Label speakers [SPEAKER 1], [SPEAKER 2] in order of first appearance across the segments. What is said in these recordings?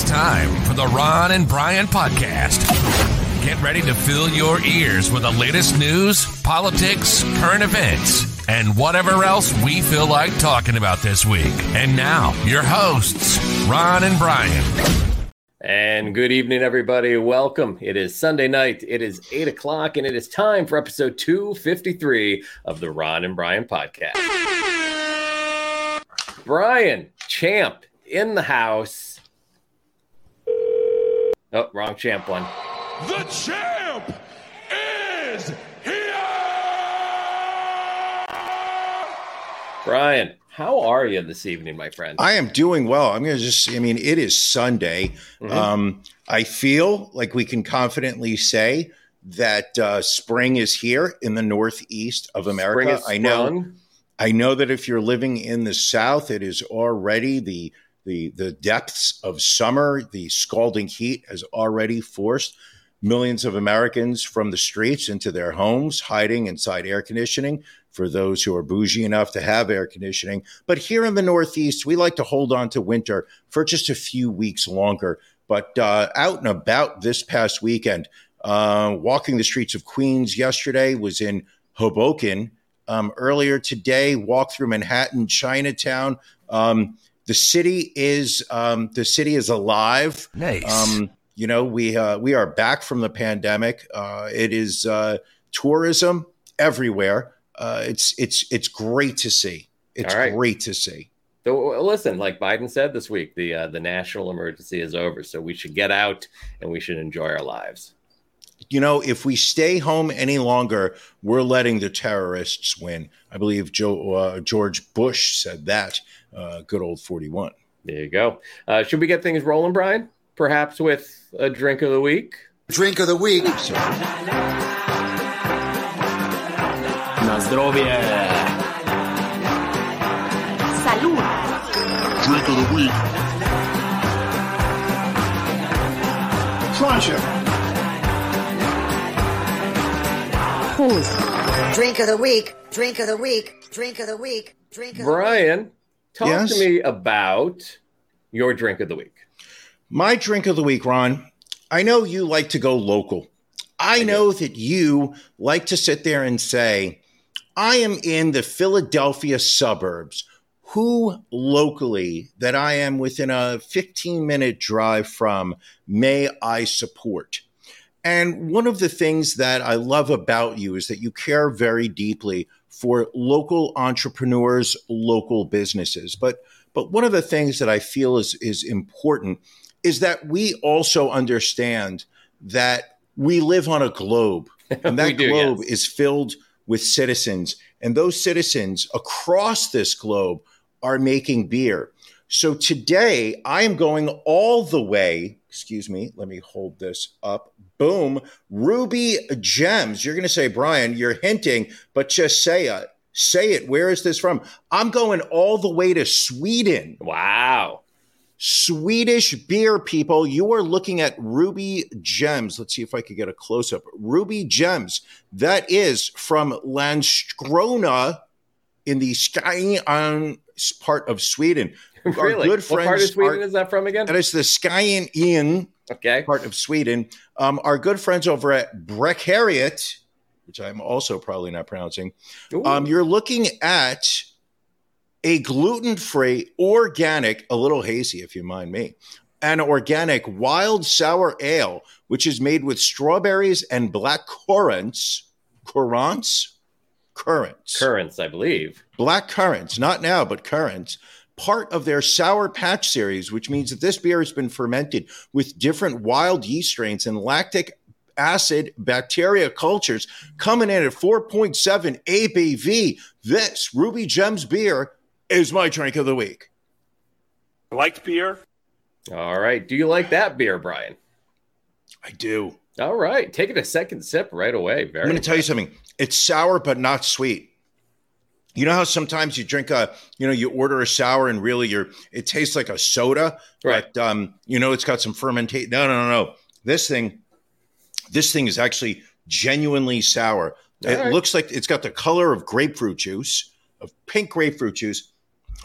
[SPEAKER 1] It's time for the Ron and Brian podcast. Get ready to fill your ears with the latest news, politics, current events, and whatever else we feel like talking about this week. And now, your hosts, Ron and Brian.
[SPEAKER 2] And good evening, everybody. Welcome. It is Sunday night. It is 8 o'clock, and it is time for episode 253 of the Ron and Brian podcast. Brian, champ, in the house. Oh, wrong champ one.
[SPEAKER 3] The champ is here!
[SPEAKER 2] Brian, how are you this evening, my friend?
[SPEAKER 4] I am doing well. I'm going to just, I mean, it is Sunday.
[SPEAKER 2] Mm-hmm.
[SPEAKER 4] Um, I feel like we can confidently say that uh, spring is here in the northeast of America.
[SPEAKER 2] Spring is
[SPEAKER 4] I know. I know that if you're living in the South, it is already the the the depths of summer. The scalding heat has already forced millions of Americans from the streets into their homes, hiding inside air conditioning. For those who are bougie enough to have air conditioning, but here in the Northeast, we like to hold on to winter for just a few weeks longer. But uh, out and about this past weekend, uh, walking the streets of Queens yesterday was in Hoboken um, earlier today. Walked through Manhattan, Chinatown. Um, the city is um, the city is alive.
[SPEAKER 1] Nice.
[SPEAKER 4] Um, you know, we uh, we are back from the pandemic. Uh, it is uh, tourism everywhere. Uh, it's it's it's great to see. It's
[SPEAKER 2] All right.
[SPEAKER 4] great to see.
[SPEAKER 2] So listen, like Biden said this week, the uh, the national emergency is over, so we should get out and we should enjoy our lives.
[SPEAKER 4] You know, if we stay home any longer, we're letting the terrorists win. I believe Joe uh, George Bush said that. Uh, good old forty-one.
[SPEAKER 2] There you go. Uh, should we get things rolling, Brian? Perhaps with a drink of the week.
[SPEAKER 5] Drink of the week.
[SPEAKER 6] Na zdrowie!
[SPEAKER 7] Salud.
[SPEAKER 3] Drink of the week.
[SPEAKER 7] Prost.
[SPEAKER 5] Drink of the week. Drink of the week. Drink of the week. Drink of the week.
[SPEAKER 2] Brian, talk
[SPEAKER 4] Yes?
[SPEAKER 2] to me about your drink of the week.
[SPEAKER 4] My drink of the week, Ron. I know you like to go local. I know that you like to sit there and say, I am in the Philadelphia suburbs. Who locally that I am within a 15 minute drive from may I support? And one of the things that I love about you is that you care very deeply for local entrepreneurs, local businesses. But but one of the things that I feel is is important is that we also understand that we live on a globe, and that
[SPEAKER 2] do,
[SPEAKER 4] globe
[SPEAKER 2] yes.
[SPEAKER 4] is filled with citizens, and those citizens across this globe are making beer. So today I am going all the way. Excuse me, let me hold this up. Boom. Ruby Gems. You're going to say, Brian, you're hinting, but just say it. Say it. Where is this from? I'm going all the way to Sweden.
[SPEAKER 2] Wow.
[SPEAKER 4] Swedish beer, people. You are looking at Ruby Gems. Let's see if I could get a close up. Ruby Gems. That is from Landskrona in the Skyan part of Sweden.
[SPEAKER 2] Really?
[SPEAKER 4] Our good
[SPEAKER 2] what part of Sweden
[SPEAKER 4] are-
[SPEAKER 2] is that from again?
[SPEAKER 4] that is the Skyan
[SPEAKER 2] Okay.
[SPEAKER 4] part of Sweden. Um, our good friends over at Breck Harriet, which I'm also probably not pronouncing, um, you're looking at a gluten free, organic, a little hazy if you mind me, an organic wild sour ale, which is made with strawberries and black currants. Currants? Currants.
[SPEAKER 2] Currants, I believe.
[SPEAKER 4] Black currants, not now, but currants. Part of their Sour Patch series, which means that this beer has been fermented with different wild yeast strains and lactic acid bacteria cultures coming in at 4.7 ABV. This Ruby Gems beer is my drink of the week.
[SPEAKER 3] Liked beer?
[SPEAKER 2] All right. Do you like that beer, Brian?
[SPEAKER 4] I do.
[SPEAKER 2] All right. Take it a second sip right away. Very
[SPEAKER 4] I'm going to tell you something. It's sour, but not sweet. You know how sometimes you drink a, you know, you order a sour and really you're, it tastes like a soda,
[SPEAKER 2] Right.
[SPEAKER 4] but um, you know, it's got some fermentation. No, no, no, no. This thing, this thing is actually genuinely sour.
[SPEAKER 2] All
[SPEAKER 4] it
[SPEAKER 2] right.
[SPEAKER 4] looks like it's got the color of grapefruit juice, of pink grapefruit juice.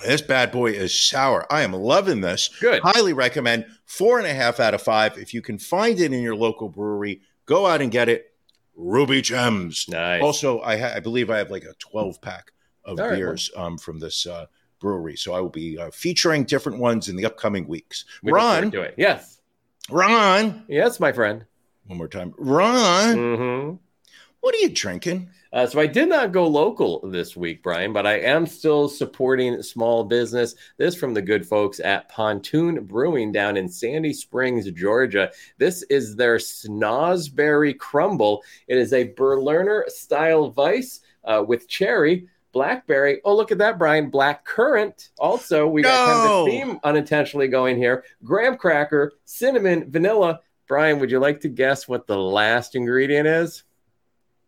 [SPEAKER 4] This bad boy is sour. I am loving this.
[SPEAKER 2] Good.
[SPEAKER 4] Highly recommend. Four and a half out of five. If you can find it in your local brewery, go out and get it. Ruby Gems.
[SPEAKER 2] Nice.
[SPEAKER 4] Also, I, ha- I believe I have like a 12 pack of
[SPEAKER 2] All right,
[SPEAKER 4] beers um, from this uh, brewery. So I will be uh, featuring different ones in the upcoming weeks.
[SPEAKER 2] We
[SPEAKER 4] Ron,
[SPEAKER 2] to it. Yes.
[SPEAKER 4] Ron,
[SPEAKER 2] Yes, my friend.
[SPEAKER 4] one more time. Ron,
[SPEAKER 2] hmm
[SPEAKER 4] what are you drinking?
[SPEAKER 2] Uh, so I did not go local this week, Brian, but I am still supporting small business. This from the good folks at Pontoon Brewing down in Sandy Springs, Georgia. This is their Snosberry Crumble. It is a Berliner style Weisse uh, with cherry. Blackberry. Oh, look at that, Brian. Black currant. Also, we got kind of
[SPEAKER 4] No.
[SPEAKER 2] a theme unintentionally going here. Graham cracker, cinnamon, vanilla. Brian, would you like to guess what the last ingredient is?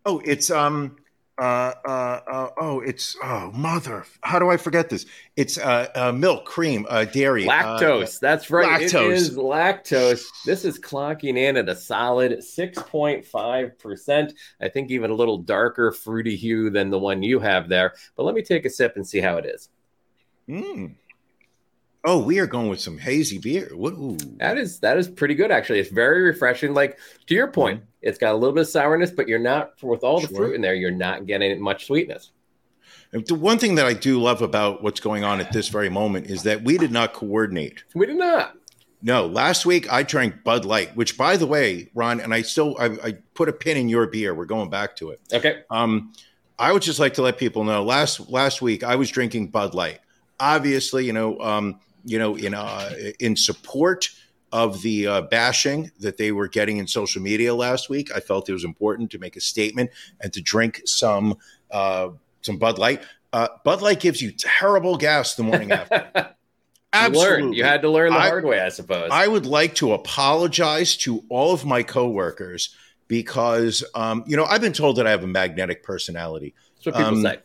[SPEAKER 4] Oh, it's um uh uh, uh oh it's oh mother how do I forget this? It's uh, uh milk, cream, uh dairy,
[SPEAKER 2] Lactose. That's right.
[SPEAKER 4] Lactose.
[SPEAKER 2] is lactose. This is clocking in at a solid 6.5%. I think even a little darker fruity hue than the one you have there. But let me take a sip and see how it is.
[SPEAKER 4] mm. Oh, we are going with some hazy beer. Woo.
[SPEAKER 2] That is that is pretty good actually. It's very refreshing. Like to your point, it's got a little bit of sourness, but you're not with all the
[SPEAKER 4] Mm-hmm. Sure.
[SPEAKER 2] fruit in there, you're not getting much sweetness.
[SPEAKER 4] And The one thing that I do love about what's going on at this very moment is that we did not coordinate.
[SPEAKER 2] We did not.
[SPEAKER 4] No, last week I drank Bud Light, which, by the way, Ron, and I still I, I put a pin in your beer. We're going back to it.
[SPEAKER 2] Okay.
[SPEAKER 4] Um, I would just like to let people know last last week I was drinking Bud Light. Obviously, you know, um, you know, in uh, in support of the uh, bashing that they were getting in social media last week, I felt it was important to make a statement and to drink some uh, some Bud Light. Uh, Bud Light gives you terrible gas the morning after.
[SPEAKER 2] You
[SPEAKER 4] Absolutely,
[SPEAKER 2] learned. You had to learn the
[SPEAKER 4] I-
[SPEAKER 2] hard way, I suppose.
[SPEAKER 4] I would like to apologize to all of my coworkers because, um, you know, I've been told that I have a magnetic personality.
[SPEAKER 2] That's what people
[SPEAKER 4] um,
[SPEAKER 2] say.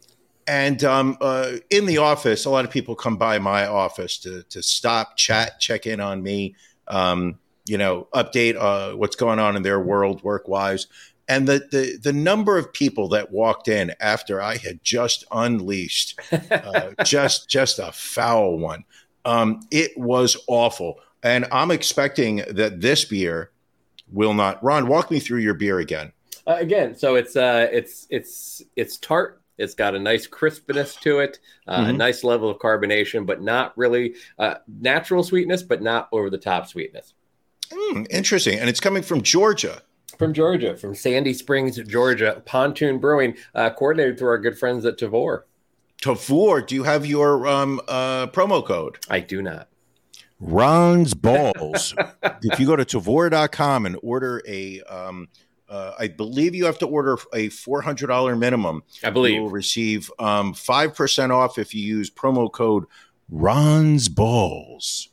[SPEAKER 4] And um, uh, in the office, a lot of people come by my office to, to stop, chat, check in on me, um, you know, update uh, what's going on in their world work wise. And the, the, the number of people that walked in after I had just unleashed uh, just just a foul one. Um, it was awful, and I'm expecting that this beer will not. Ron, walk me through your beer again.
[SPEAKER 2] Uh, again, so it's uh, it's it's it's tart. It's got a nice crispness to it, uh, a
[SPEAKER 4] Mhm.
[SPEAKER 2] nice level of carbonation, but not really uh, natural sweetness, but not over the top sweetness.
[SPEAKER 4] Hmm, interesting, and it's coming from Georgia.
[SPEAKER 2] From Georgia, from Sandy Springs, Georgia, Pontoon Brewing, uh, coordinated through our good friends at Tavour.
[SPEAKER 4] Tavour, do you have your um, uh, promo code?
[SPEAKER 2] I do not.
[SPEAKER 4] Ron's balls. if you go to Tavour.com and order a, um, uh, I believe you have to order a four hundred dollar minimum.
[SPEAKER 2] I believe.
[SPEAKER 4] You will receive um, five percent off if you use promo code Ron's balls.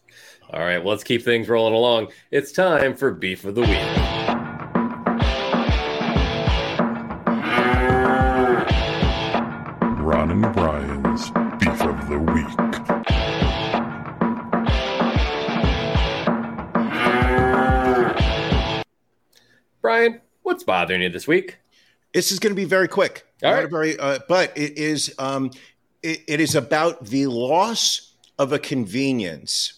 [SPEAKER 2] All right, well, let's keep things rolling along. It's time for Beef of the Week. Bothering you this week?
[SPEAKER 4] This is going to be very quick.
[SPEAKER 2] All right.
[SPEAKER 4] very, uh, but it is um, it, it is about the loss of a convenience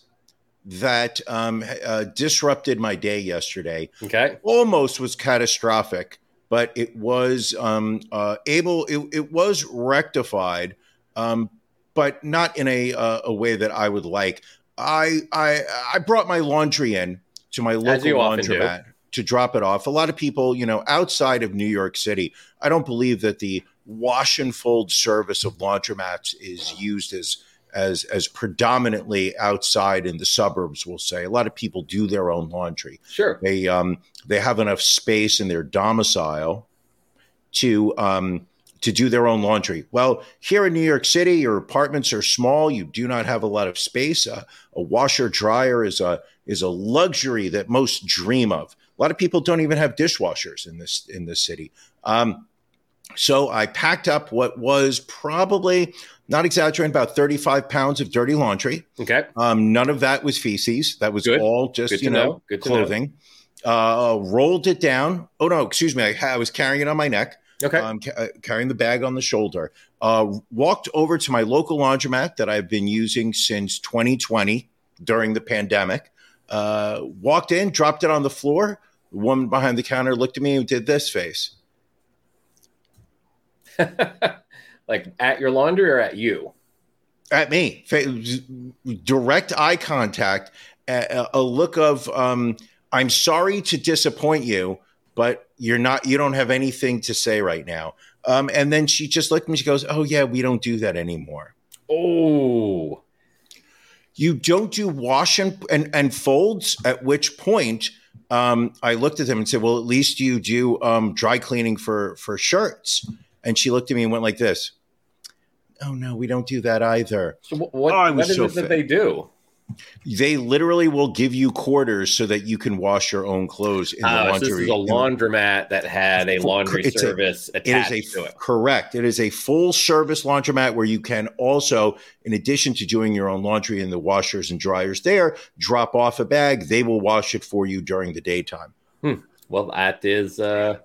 [SPEAKER 4] that um, uh, disrupted my day yesterday.
[SPEAKER 2] Okay.
[SPEAKER 4] Almost was catastrophic, but it was um, uh, able. It, it was rectified, um, but not in a uh, a way that I would like. I I I brought my laundry in to my local laundromat to drop it off. A lot of people, you know, outside of New York City, I don't believe that the wash and fold service of laundromats is used as as as predominantly outside in the suburbs. We'll say a lot of people do their own laundry.
[SPEAKER 2] Sure.
[SPEAKER 4] They um they have enough space in their domicile to um to do their own laundry. Well, here in New York City, your apartments are small. You do not have a lot of space. Uh, a washer dryer is a is a luxury that most dream of. A lot of people don't even have dishwashers in this in this city. Um, so I packed up what was probably not exaggerating about 35 pounds of dirty laundry.
[SPEAKER 2] Okay.
[SPEAKER 4] Um, none of that was feces. That was
[SPEAKER 2] Good.
[SPEAKER 4] all just
[SPEAKER 2] Good
[SPEAKER 4] you know,
[SPEAKER 2] know. Good to know.
[SPEAKER 4] clothing. Uh, rolled it down. Oh no, excuse me. I, I was carrying it on my neck.
[SPEAKER 2] Okay.
[SPEAKER 4] Um, ca- uh, carrying the bag on the shoulder. Uh, walked over to my local laundromat that I've been using since 2020 during the pandemic. Uh, walked in, dropped it on the floor. The woman behind the counter looked at me and did this face.
[SPEAKER 2] like at your laundry or at you?
[SPEAKER 4] At me, direct eye contact, a, a look of um, "I'm sorry to disappoint you, but you're not. You don't have anything to say right now." Um, and then she just looked at me. She goes, "Oh yeah, we don't do that anymore."
[SPEAKER 2] Oh,
[SPEAKER 4] you don't do wash and, and, and folds, at which point um, I looked at them and said, well, at least you do um, dry cleaning for, for shirts. And she looked at me and went like this. Oh, no, we don't do that either.
[SPEAKER 2] so wh- what,
[SPEAKER 4] Oh, I
[SPEAKER 2] what
[SPEAKER 4] was
[SPEAKER 2] is
[SPEAKER 4] so
[SPEAKER 2] it that they do?
[SPEAKER 4] They literally will give you quarters so that you can wash your own clothes in the
[SPEAKER 2] Uh, so
[SPEAKER 4] laundry.
[SPEAKER 2] this is a laundromat that had a laundry
[SPEAKER 4] It's
[SPEAKER 2] service
[SPEAKER 4] It
[SPEAKER 2] attached
[SPEAKER 4] is a
[SPEAKER 2] to it.
[SPEAKER 4] correct. It is a full service laundromat where you can also, in addition to doing your own laundry in the washers and dryers there, drop off a bag. They will wash it for you during the daytime.
[SPEAKER 2] Well, that is uh,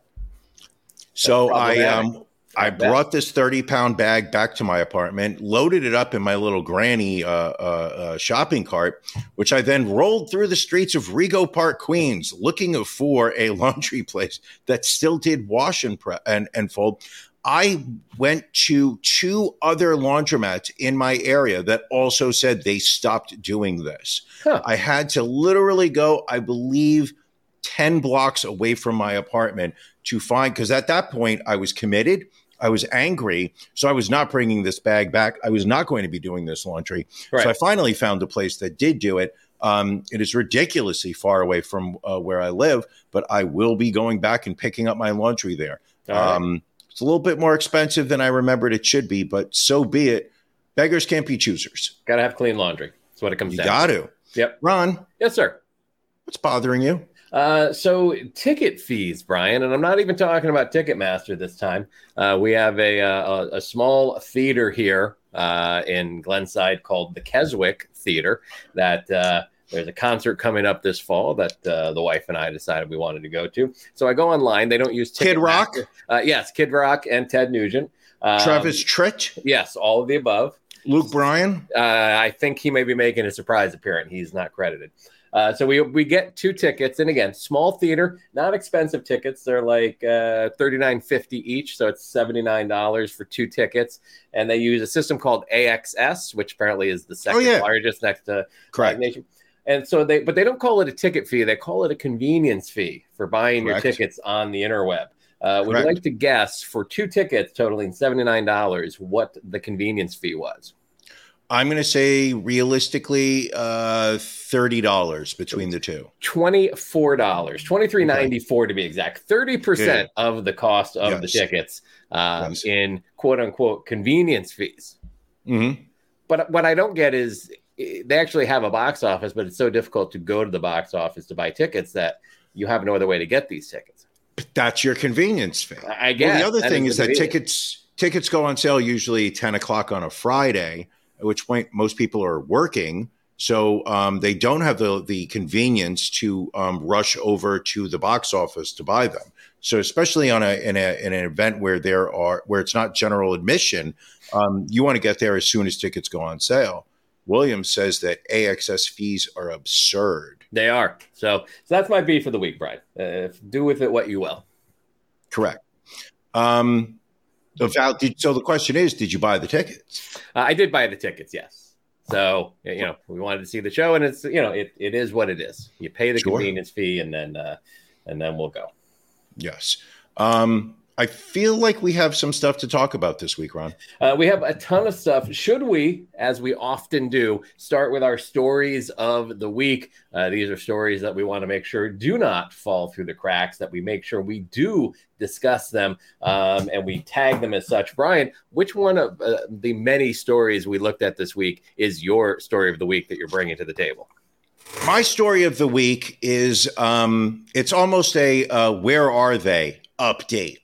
[SPEAKER 4] So I um I brought this thirty pound bag back to my apartment, loaded it up in my little granny uh, uh, uh, shopping cart, which I then rolled through the streets of Rego Park, Queens, looking for a laundry place that still did wash and pre- and, and fold. I went to two other laundromats in my area that also said they stopped doing this.
[SPEAKER 2] Huh.
[SPEAKER 4] I had to literally go, I believe, 10 blocks away from my apartment to find, because at that point I was committed. I was angry. So I was not bringing this bag back. I was not going to be doing this laundry.
[SPEAKER 2] Right.
[SPEAKER 4] So I finally found a place that did do it. Um, it is ridiculously far away from uh, where I live, but I will be going back and picking up my laundry there.
[SPEAKER 2] all right.
[SPEAKER 4] Um, it's a little bit more expensive than I remembered it should be, but so be it. Beggars can't be choosers.
[SPEAKER 2] gotta have clean laundry. That's what it comes
[SPEAKER 4] You
[SPEAKER 2] down.
[SPEAKER 4] got
[SPEAKER 2] to.
[SPEAKER 4] to.
[SPEAKER 2] Yep.
[SPEAKER 4] Ron,
[SPEAKER 2] Yes, sir.
[SPEAKER 4] what's bothering you?
[SPEAKER 2] Uh, so ticket fees, Brian, and I'm not even talking about Ticketmaster this time. Uh, we have a, uh, a a small theater here uh, in Glenside called the Keswick Theater. That uh, there's a concert coming up this fall that uh, the wife and I decided we wanted to go to. So I go online. They don't use
[SPEAKER 4] Kid Rock?
[SPEAKER 2] Uh, yes, Kid Rock and Ted Nugent. Um,
[SPEAKER 4] Travis Tritt,
[SPEAKER 2] Yes, all of the above.
[SPEAKER 4] Luke Bryan.
[SPEAKER 2] Uh, I think he may be making a surprise appearance. He's not credited. Uh, so we we get two tickets, and again, small theater, not expensive tickets. They're like uh, thirty nine fifty each, so it's seventy nine dollars for two tickets. And they use a system called AXS, which apparently is the second
[SPEAKER 4] Oh, yeah.
[SPEAKER 2] largest next to
[SPEAKER 4] Correct.
[SPEAKER 2] Nation. And so they, but they don't call it a ticket fee. They call it a convenience fee for buying
[SPEAKER 4] Correct.
[SPEAKER 2] your tickets on the interweb. Uh, would you like to guess for two tickets totaling seventy nine dollars what the convenience fee was?
[SPEAKER 4] I'm going to say realistically, uh, thirty dollars between the two.
[SPEAKER 2] twenty-four dollars, twenty-three ninety-four to be exact. Thirty percent of the cost of the tickets um,
[SPEAKER 4] Yes.
[SPEAKER 2] in quote unquote convenience fees.
[SPEAKER 4] hmm
[SPEAKER 2] But what I don't get is eh, they actually have a box office, but it's so difficult to go to the box office to buy tickets that you have no other way to get these tickets.
[SPEAKER 4] But that's your convenience fee.
[SPEAKER 2] I guess
[SPEAKER 4] Well, the other thing is
[SPEAKER 2] the
[SPEAKER 4] that tickets tickets go on sale usually ten o'clock on a Friday, at which point most people are working, so um, they don't have the the convenience to um, rush over to the box office to buy them. So especially on a in, a in an event where there are where it's not general admission, um, you want to get there as soon as tickets go on sale. Williams says that AXS fees are absurd.
[SPEAKER 2] They are. So, so that's my beef for the week, Brian. Uh, do with it what you will.
[SPEAKER 4] Correct. Um, so the question is, did you buy the tickets?
[SPEAKER 2] Uh, I did buy the tickets, yes. So you know, we wanted to see the show, and it's you know, it, it is what it is. You pay the
[SPEAKER 4] Sure.
[SPEAKER 2] convenience fee, and then uh, and then we'll go.
[SPEAKER 4] Yes. Um, I feel like we have some stuff to talk about this week, Ron.
[SPEAKER 2] Uh, we have a ton of stuff. Should we, as we often do, start with our stories of the week? Uh, these are stories that we want to make sure do not fall through the cracks. That we make sure we do discuss them um, and we tag them as such. Brian, which one of uh, the many stories we looked at this week is your story of the week that you're bringing to the table?
[SPEAKER 4] My story of the week is um, it's almost a uh, where are they update.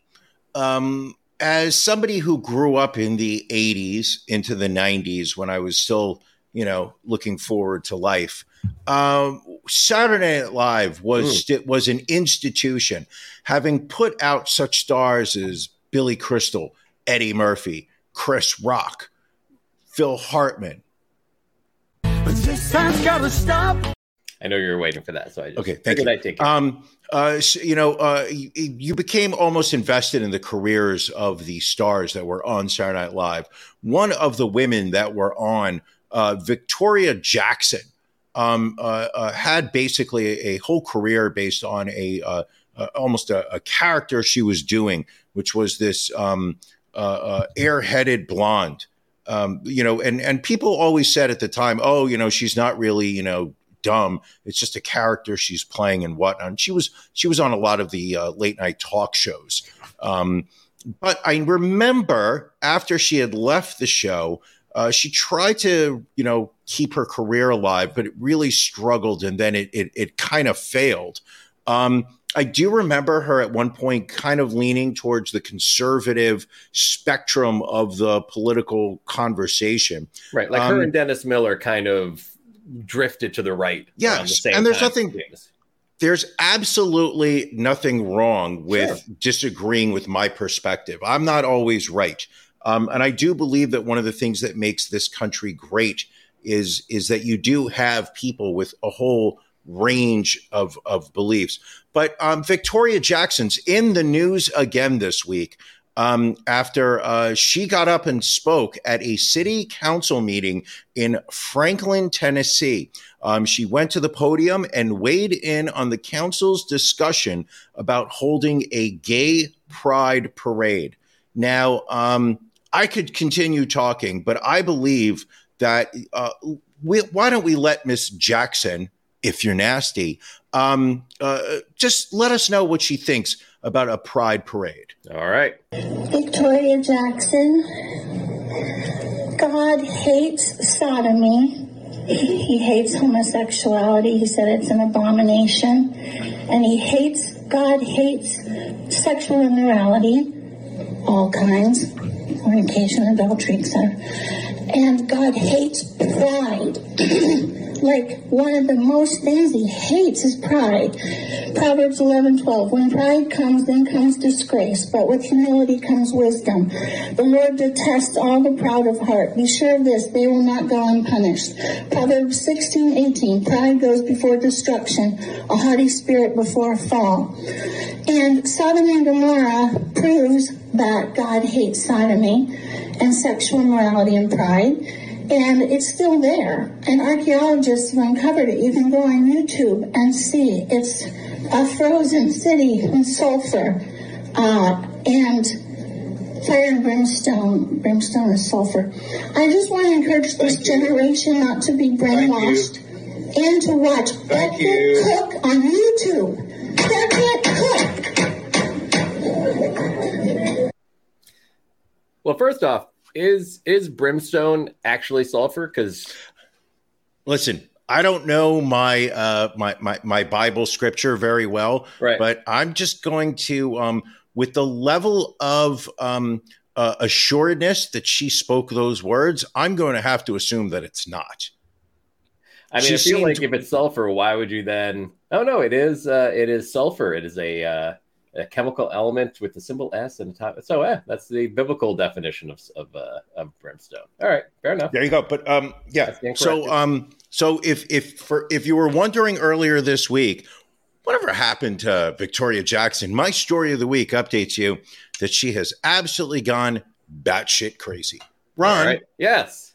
[SPEAKER 4] Um, as somebody who grew up in the 80s into the 90s when I was still, you know, looking forward to life, um, Saturday Night Live was was an institution, having put out such stars as Billy Crystal, Eddie Murphy, Chris Rock, Phil Hartman, But this has got to stop.
[SPEAKER 2] I know you're waiting for that, so I just
[SPEAKER 4] Okay, thank you.
[SPEAKER 2] I'd take it.
[SPEAKER 4] Um, uh, you know, uh, you, you became almost invested in the careers of the stars that were on Saturday Night Live. One of the women that were on, uh, Victoria Jackson, um, uh, uh, had basically a, whole career based on a uh, almost a, a character she was doing, which was this um, airheaded blonde. Um, you know, and and people always said at the time, oh, you know, she's not really, you know, dumb. It's just a character she's playing and whatnot. And she was she was on a lot of the uh, late night talk shows. Um, but I remember after she had left the show, uh, she tried to you know keep her career alive, but it really struggled, and then it it, it kind of failed. Um, I do remember her at one point kind of leaning towards the conservative spectrum of the political conversation.
[SPEAKER 2] right, like her
[SPEAKER 4] um,
[SPEAKER 2] and Dennis Miller kind of drifted to the right.
[SPEAKER 4] Yes,
[SPEAKER 2] the
[SPEAKER 4] and there's nothing- there's absolutely nothing wrong with
[SPEAKER 2] Sure.
[SPEAKER 4] disagreeing with my perspective. I'm not always right. Um, and I do believe that one of the things that makes this country great is is that you do have people with a whole range of of beliefs. But um, Victoria Jackson's in the news again this week um, after uh, she got up and spoke at a city council meeting in Franklin, Tennessee. Um, she went to the podium and weighed in on the council's discussion about holding a gay pride parade. Now, um, I could continue talking, but I believe that uh, we, why don't we let Miss Jackson, if you're nasty, um, uh, just let us know what she thinks about a pride parade.
[SPEAKER 2] All right.
[SPEAKER 7] Victoria Jackson. God hates sodomy. He hates homosexuality. He said it's an abomination. And he hates, God hates sexual immorality, all kinds, fornication, adultery, etc. And God hates pride. like one of the most things he hates is pride. Proverbs 11:12. When pride comes, then comes disgrace, but with humility comes wisdom. The Lord detests all the proud of heart. Be sure of this, they will not go unpunished. Proverbs 16:18. Pride goes before destruction, a haughty spirit before a fall. And Sodom and Gomorrah proves that God hates sodomy and sexual immorality and pride and it's still there. And archaeologists have uncovered it. You can go on YouTube and see it's a frozen city in sulfur uh, and fire and brimstone. Brimstone is sulfur. I just want to encourage this generation not to be brainwashed and to watch Becket Cook on YouTube. Becket Cook.
[SPEAKER 2] Well, first off, is is brimstone actually sulfur? Because
[SPEAKER 4] Listen, I don't know my uh, my, my my Bible scripture very well,
[SPEAKER 2] Right.
[SPEAKER 4] but I'm just going to, um, with the level of um, uh, assuredness that she spoke those words, I'm going to have to assume that it's not.
[SPEAKER 2] I mean,
[SPEAKER 4] She
[SPEAKER 2] I feel
[SPEAKER 4] seemed-
[SPEAKER 2] like if it's sulfur, why would you then? Oh no, it is. Uh, it is sulfur. It is a, uh, a chemical element with the symbol S and the top. So, yeah, that's the biblical definition of of, uh, of brimstone. All right, fair enough.
[SPEAKER 4] There you go. But um, yeah. So um, so if if for if you were wondering earlier this week, whatever happened to Victoria Jackson? My story of the week updates you that she has absolutely gone batshit crazy. Ron,
[SPEAKER 2] right. Yes.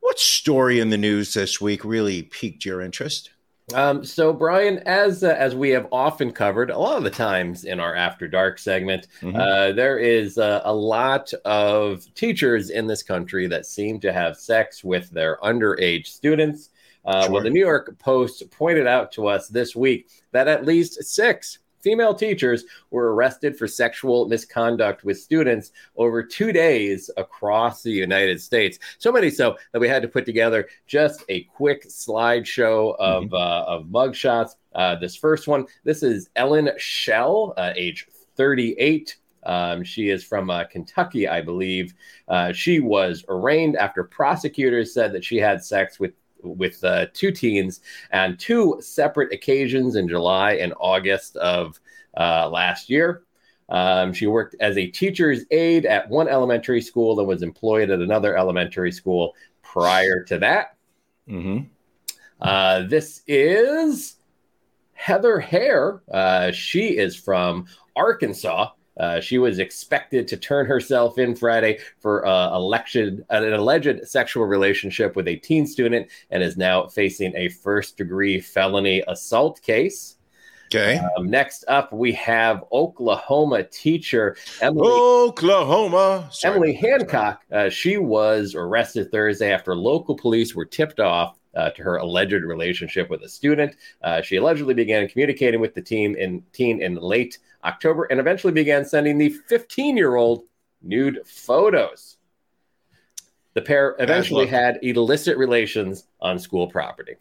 [SPEAKER 4] what story in the news this week really piqued your interest?
[SPEAKER 2] Um, so, Brian, as uh, as we have often covered a lot of the times in our After Dark segment,
[SPEAKER 4] Mhm.
[SPEAKER 2] uh, there is uh, a lot of teachers in this country that seem to have sex with their underage students. Uh, Well, the New York Post pointed out to us this week that at least six female teachers were arrested for sexual misconduct with students over two days across the United States. So many so that we had to put together just a quick slideshow of uh, of mugshots. Uh, this first one, this is Ellen Shell, uh, age 38. Um, she is from uh, Kentucky, I believe. Uh, she was arraigned after prosecutors said that she had sex with with uh, two teens on two separate occasions in July and August of uh, last year. Um, she worked as a teacher's aide at one elementary school and was employed at another elementary school prior to that.
[SPEAKER 4] Mm-hmm.
[SPEAKER 2] Uh, this is Heather Hare. Uh, she is from Arkansas. Uh, she was expected to turn herself in Friday for uh, election, an alleged sexual relationship with a teen student and is now facing a first degree felony assault case.
[SPEAKER 4] Okay.
[SPEAKER 2] Um, next up, we have Oklahoma teacher Emily
[SPEAKER 4] Oklahoma. Sorry.
[SPEAKER 2] Emily Hancock, uh, she was arrested Thursday after local police were tipped off uh, to her alleged relationship with a student. Uh, she allegedly began communicating with the team in teen in late October and eventually began sending the 15 year old nude photos. The pair eventually had illicit relations on school property.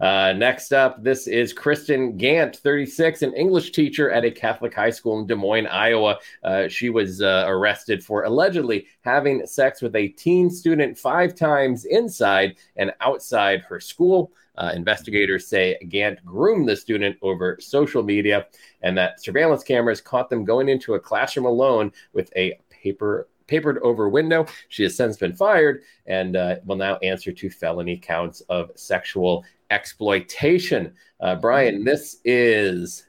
[SPEAKER 2] Uh, next up, this is Kristen Gant, 36, an English teacher at a Catholic high school in Des Moines, Iowa. Uh, she was uh, arrested for allegedly having sex with a teen student five times inside and outside her school. Uh, investigators say Gant groomed the student over social media and that surveillance cameras caught them going into a classroom alone with a paper papered over window. She has since been fired and uh, will now answer to felony counts of sexual exploitation. Uh, Brian, this is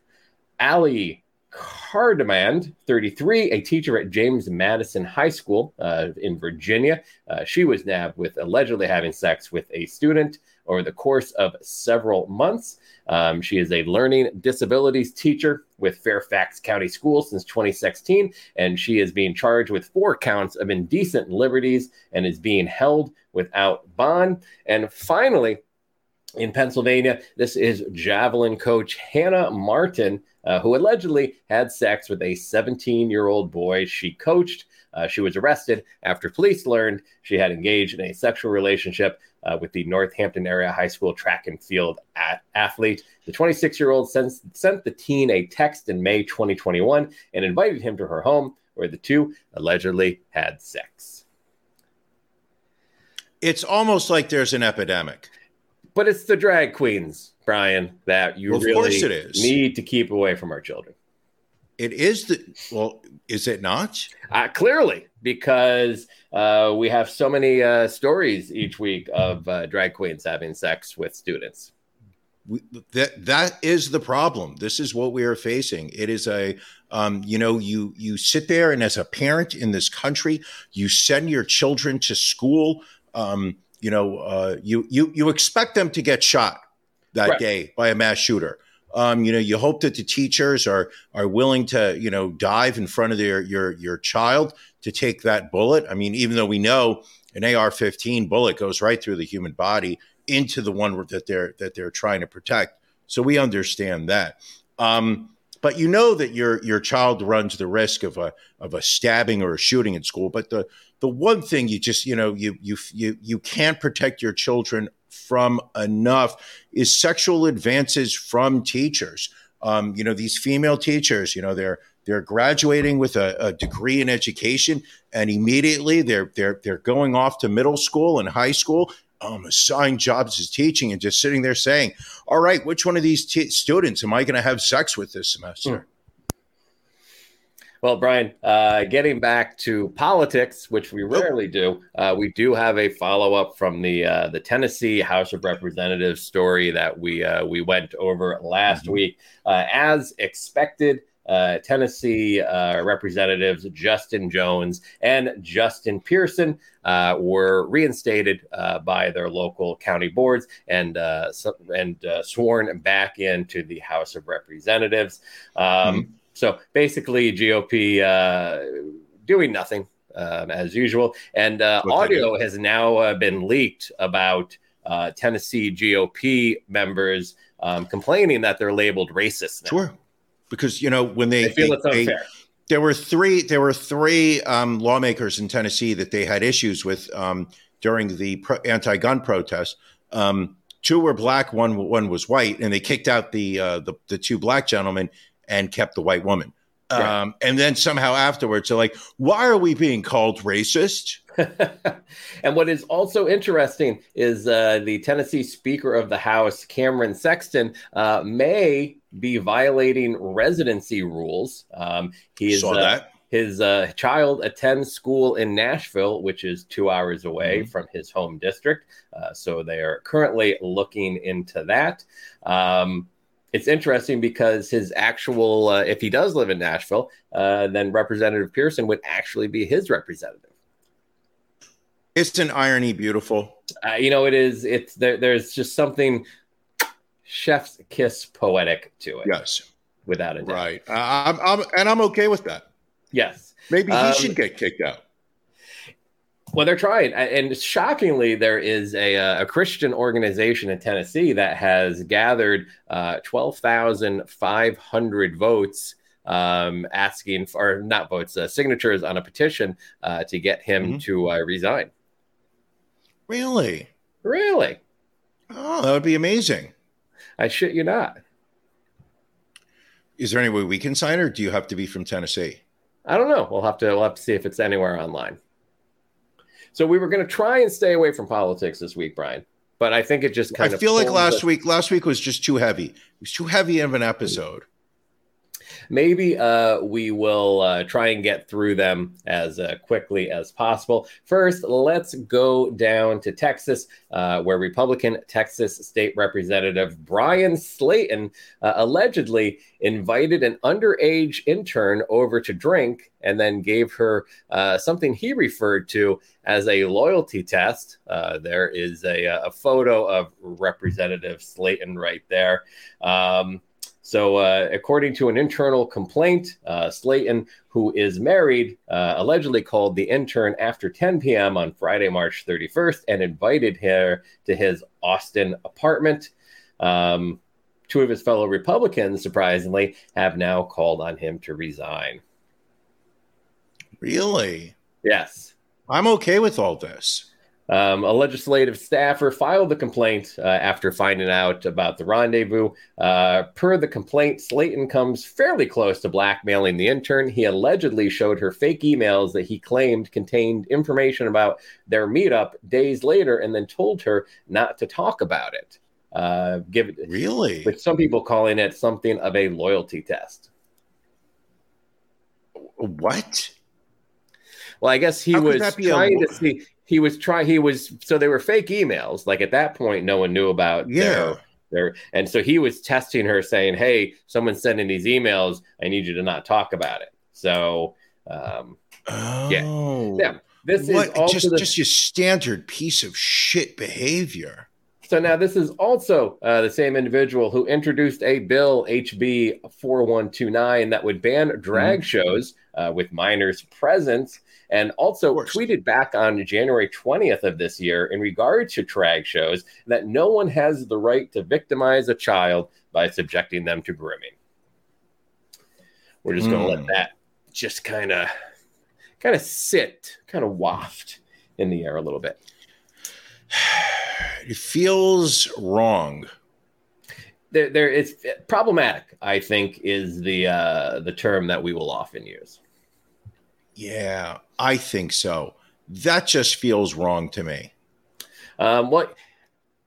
[SPEAKER 2] Ali Cardamand, 33, a teacher at James Madison High School uh, in Virginia. Uh, she was nabbed with allegedly having sex with a student over the course of several months. Um, she is a learning disabilities teacher with Fairfax County Schools since 2016, and she is being charged with four counts of indecent liberties and is being held without bond. And finally, in Pennsylvania. This is javelin coach Hannah Martin, uh, who allegedly had sex with a 17 year old boy she coached. Uh, she was arrested after police learned she had engaged in a sexual relationship uh, with the Northampton area high school track and field at- athlete. The 26 year old sent, sent the teen a text in May 2021 and invited him to her home, where the two allegedly had sex.
[SPEAKER 4] It's almost like there's an epidemic.
[SPEAKER 2] But it's the drag queens, Brian, that you
[SPEAKER 4] Well,
[SPEAKER 2] really
[SPEAKER 4] course it is.
[SPEAKER 2] need to keep away from our children.
[SPEAKER 4] It is the well, is it not?
[SPEAKER 2] Uh, clearly, because uh, we have so many uh, stories each week of uh, drag queens having sex with students.
[SPEAKER 4] we, that that is the problem. This is what we are facing. It is a, um, you know, you you sit there and as a parent in this country, you send your children to school. Um, you know, uh, you you you expect them to get shot that
[SPEAKER 2] Right.
[SPEAKER 4] day by a mass shooter. Um, you know, you hope that the teachers are are willing to, you know, dive in front of their your your child to take that bullet. I mean, even though we know an AR-15 bullet goes right through the human body into the one that they're that they're trying to protect. So we understand that. Um, but you know that your your child runs the risk of a of a stabbing or a shooting in school. But the the one thing you just you know you you you you can't protect your children from enough is sexual advances from teachers. Um, you know these female teachers. You know they're they're graduating with a, a degree in education, and immediately they're they're they're going off to middle school and high school. Um, assigned jobs as teaching and just sitting there saying, "All right, which one of these t- students am I going to have sex with this semester?"
[SPEAKER 2] Well, Brian, uh, getting back to politics, which we rarely do, uh, we do have a follow up from the uh, the Tennessee House of Representatives story that we uh, we went over last week. Uh, as expected, uh, Tennessee uh, Representatives Justin Jones and Justin Pearson uh, were reinstated uh, by their local county boards and uh, and uh, sworn back into the House of Representatives. Um, So basically, GOP uh, doing nothing um, as usual, and uh, audio has now uh, been leaked about uh, Tennessee GOP members um, complaining that they're labeled racist. Now.
[SPEAKER 4] Sure, because you know when they,
[SPEAKER 2] They feel
[SPEAKER 4] they-
[SPEAKER 2] it's
[SPEAKER 4] they-
[SPEAKER 2] unfair.
[SPEAKER 4] there were three there were three um, lawmakers in Tennessee that they had issues with um, during the pro- anti-gun protest. Um, two were black, one one was white, and they kicked out the uh, the, the two black gentlemen and kept the white woman.
[SPEAKER 2] Right.
[SPEAKER 4] Um, and then somehow afterwards, they're like, "Why are we being called racist?"
[SPEAKER 2] and what is also interesting is uh, the Tennessee Speaker of the House, Cameron Sexton, uh, may be violating residency rules. Um, he is
[SPEAKER 4] Saw
[SPEAKER 2] uh,
[SPEAKER 4] that.
[SPEAKER 2] His uh, child attends school in Nashville, which is two hours away from his home district. Uh, so they are currently looking into that. Um, it's interesting because his actual, uh, if he does live in Nashville, uh, then Representative Pearson would actually be his representative.
[SPEAKER 4] Isn't irony beautiful?
[SPEAKER 2] Uh, you know, it is. It's there. There's just something chef's kiss poetic to it.
[SPEAKER 4] Yes,
[SPEAKER 2] without a doubt.
[SPEAKER 4] right. I'm, I'm, and I'm okay with that.
[SPEAKER 2] Yes.
[SPEAKER 4] Maybe he
[SPEAKER 2] Um,
[SPEAKER 4] should get kicked out.
[SPEAKER 2] Well, they're trying, and shockingly, there is a, uh, a Christian organization in Tennessee that has gathered uh, twelve thousand five hundred votes, um, asking for or not votes, uh, signatures on a petition uh, to get him
[SPEAKER 4] Mhm.
[SPEAKER 2] to uh, resign.
[SPEAKER 4] Really?
[SPEAKER 2] Really?
[SPEAKER 4] Oh, that would be amazing.
[SPEAKER 2] I shit you not.
[SPEAKER 4] Is there any way we can sign, or do you have to be from Tennessee?
[SPEAKER 2] I don't know. We'll have to we'll have to see if it's anywhere online. So we were going to try and stay away from politics this week, Brian. But I think it just kind
[SPEAKER 4] I
[SPEAKER 2] of I
[SPEAKER 4] feel like last
[SPEAKER 2] us-
[SPEAKER 4] week. Last week was just too heavy. It was too heavy of an episode.
[SPEAKER 2] Maybe uh, we will uh, try and get through them as uh, quickly as possible. First, let's go down to Texas, uh, where Republican Texas State Representative Bryan Slaton uh, allegedly invited an underage intern over to drink and then gave her uh, something he referred to as a loyalty test. There is a, a photo of Representative Slaton right there. Um, so, uh, according to an internal complaint, uh, Slaton, who is married, uh, allegedly called the intern after 10 p.m. on Friday, March 31st, and invited her to his Austin apartment. Um, two of his fellow Republicans, surprisingly, have now called on him to resign.
[SPEAKER 4] Really?
[SPEAKER 2] Yes.
[SPEAKER 4] I'm okay with all this.
[SPEAKER 2] Um, a legislative staffer filed the complaint uh, after finding out about the rendezvous. Uh, per the complaint, Slaton comes fairly close to blackmailing the intern. He allegedly showed her fake emails that he claimed contained information about their meetup days later and then told her not to talk about it. Uh, give
[SPEAKER 4] Really?
[SPEAKER 2] with some people calling it something of a loyalty test.
[SPEAKER 4] What?
[SPEAKER 2] Well, I guess he
[SPEAKER 4] How
[SPEAKER 2] was
[SPEAKER 4] be a
[SPEAKER 2] trying to see. He was trying. He was so they were fake emails. Like at that point, no one knew about
[SPEAKER 4] Yeah.
[SPEAKER 2] their their. And so he was testing her, saying, "Hey, someone's sending these emails. I need you to not talk about it." So, um,
[SPEAKER 4] Oh.
[SPEAKER 2] yeah, this is also
[SPEAKER 4] Just,
[SPEAKER 2] the,
[SPEAKER 4] just your standard piece of shit behavior.
[SPEAKER 2] So now this is also uh, the same individual who introduced a bill HB 4129 that would ban drag
[SPEAKER 4] Mm-hmm.
[SPEAKER 2] shows uh, with minors present and also tweeted back on January 20th of this year in regard to drag shows that no one has the right to victimize a child by subjecting them to grooming. We're just going to
[SPEAKER 4] Hmm.
[SPEAKER 2] let that just kind of kind of sit, kind of waft in the air a little bit.
[SPEAKER 4] It feels wrong.
[SPEAKER 2] there, there it's problematic. I think is the uh, the term that we will often use.
[SPEAKER 4] Yeah, I think so. That just feels wrong to me.
[SPEAKER 2] Um, what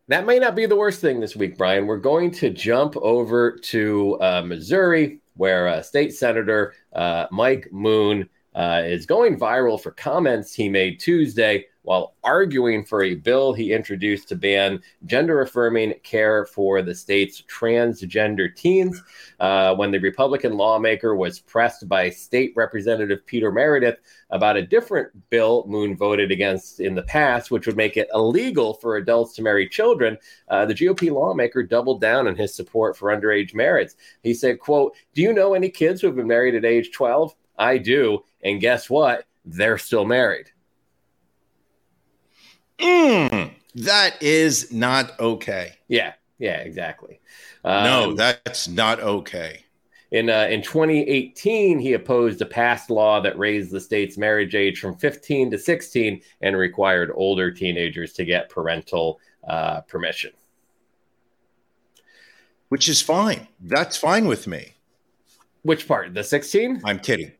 [SPEAKER 2] that may not be the worst thing this week, Brian. We're going to jump over to uh, Missouri, where uh, State Senator uh, Mike Moon uh, is going viral for comments he made Tuesday while arguing for a bill he introduced to ban gender affirming care for the state's transgender teens. Uh, when the Republican lawmaker was pressed by State Representative Peter Meredith about a different bill Moon voted against in the past, which would make it illegal for adults to marry children, uh, the GOP lawmaker doubled down on his support for underage marriage. He said, quote, do you know any kids who have been married at age 12? I do. And guess what? They're still married.
[SPEAKER 4] Mm, that is not okay.
[SPEAKER 2] Yeah, yeah, exactly.
[SPEAKER 4] no,
[SPEAKER 2] Um,
[SPEAKER 4] that's not okay.
[SPEAKER 2] In uh, in 2018, he opposed a passed law that raised the state's marriage age from 15 to 16 and required older teenagers to get parental uh, permission.
[SPEAKER 4] Which is fine. That's fine with me.
[SPEAKER 2] Which part? The 16?
[SPEAKER 4] I'm kidding.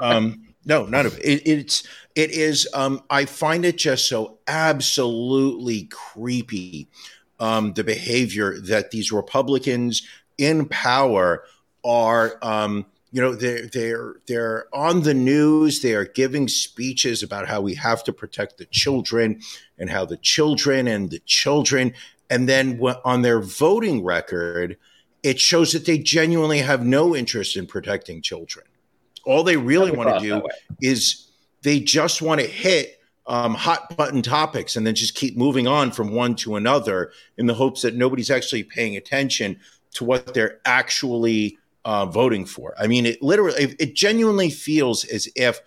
[SPEAKER 4] um, no, none of it. it. It's it is. Um, I find it just so absolutely creepy. Um, the behavior that these Republicans in power are um, you know they're they're they're on the news they are giving speeches about how we have to protect the children and how the children and the children and then on their voting record it shows that they genuinely have no interest in protecting children all they really want to do is they just want to hit um, hot button topics and then just keep moving on from one to another in the hopes that nobody's actually paying attention to what they're actually uh, voting for. I mean, it literally, it genuinely feels as if,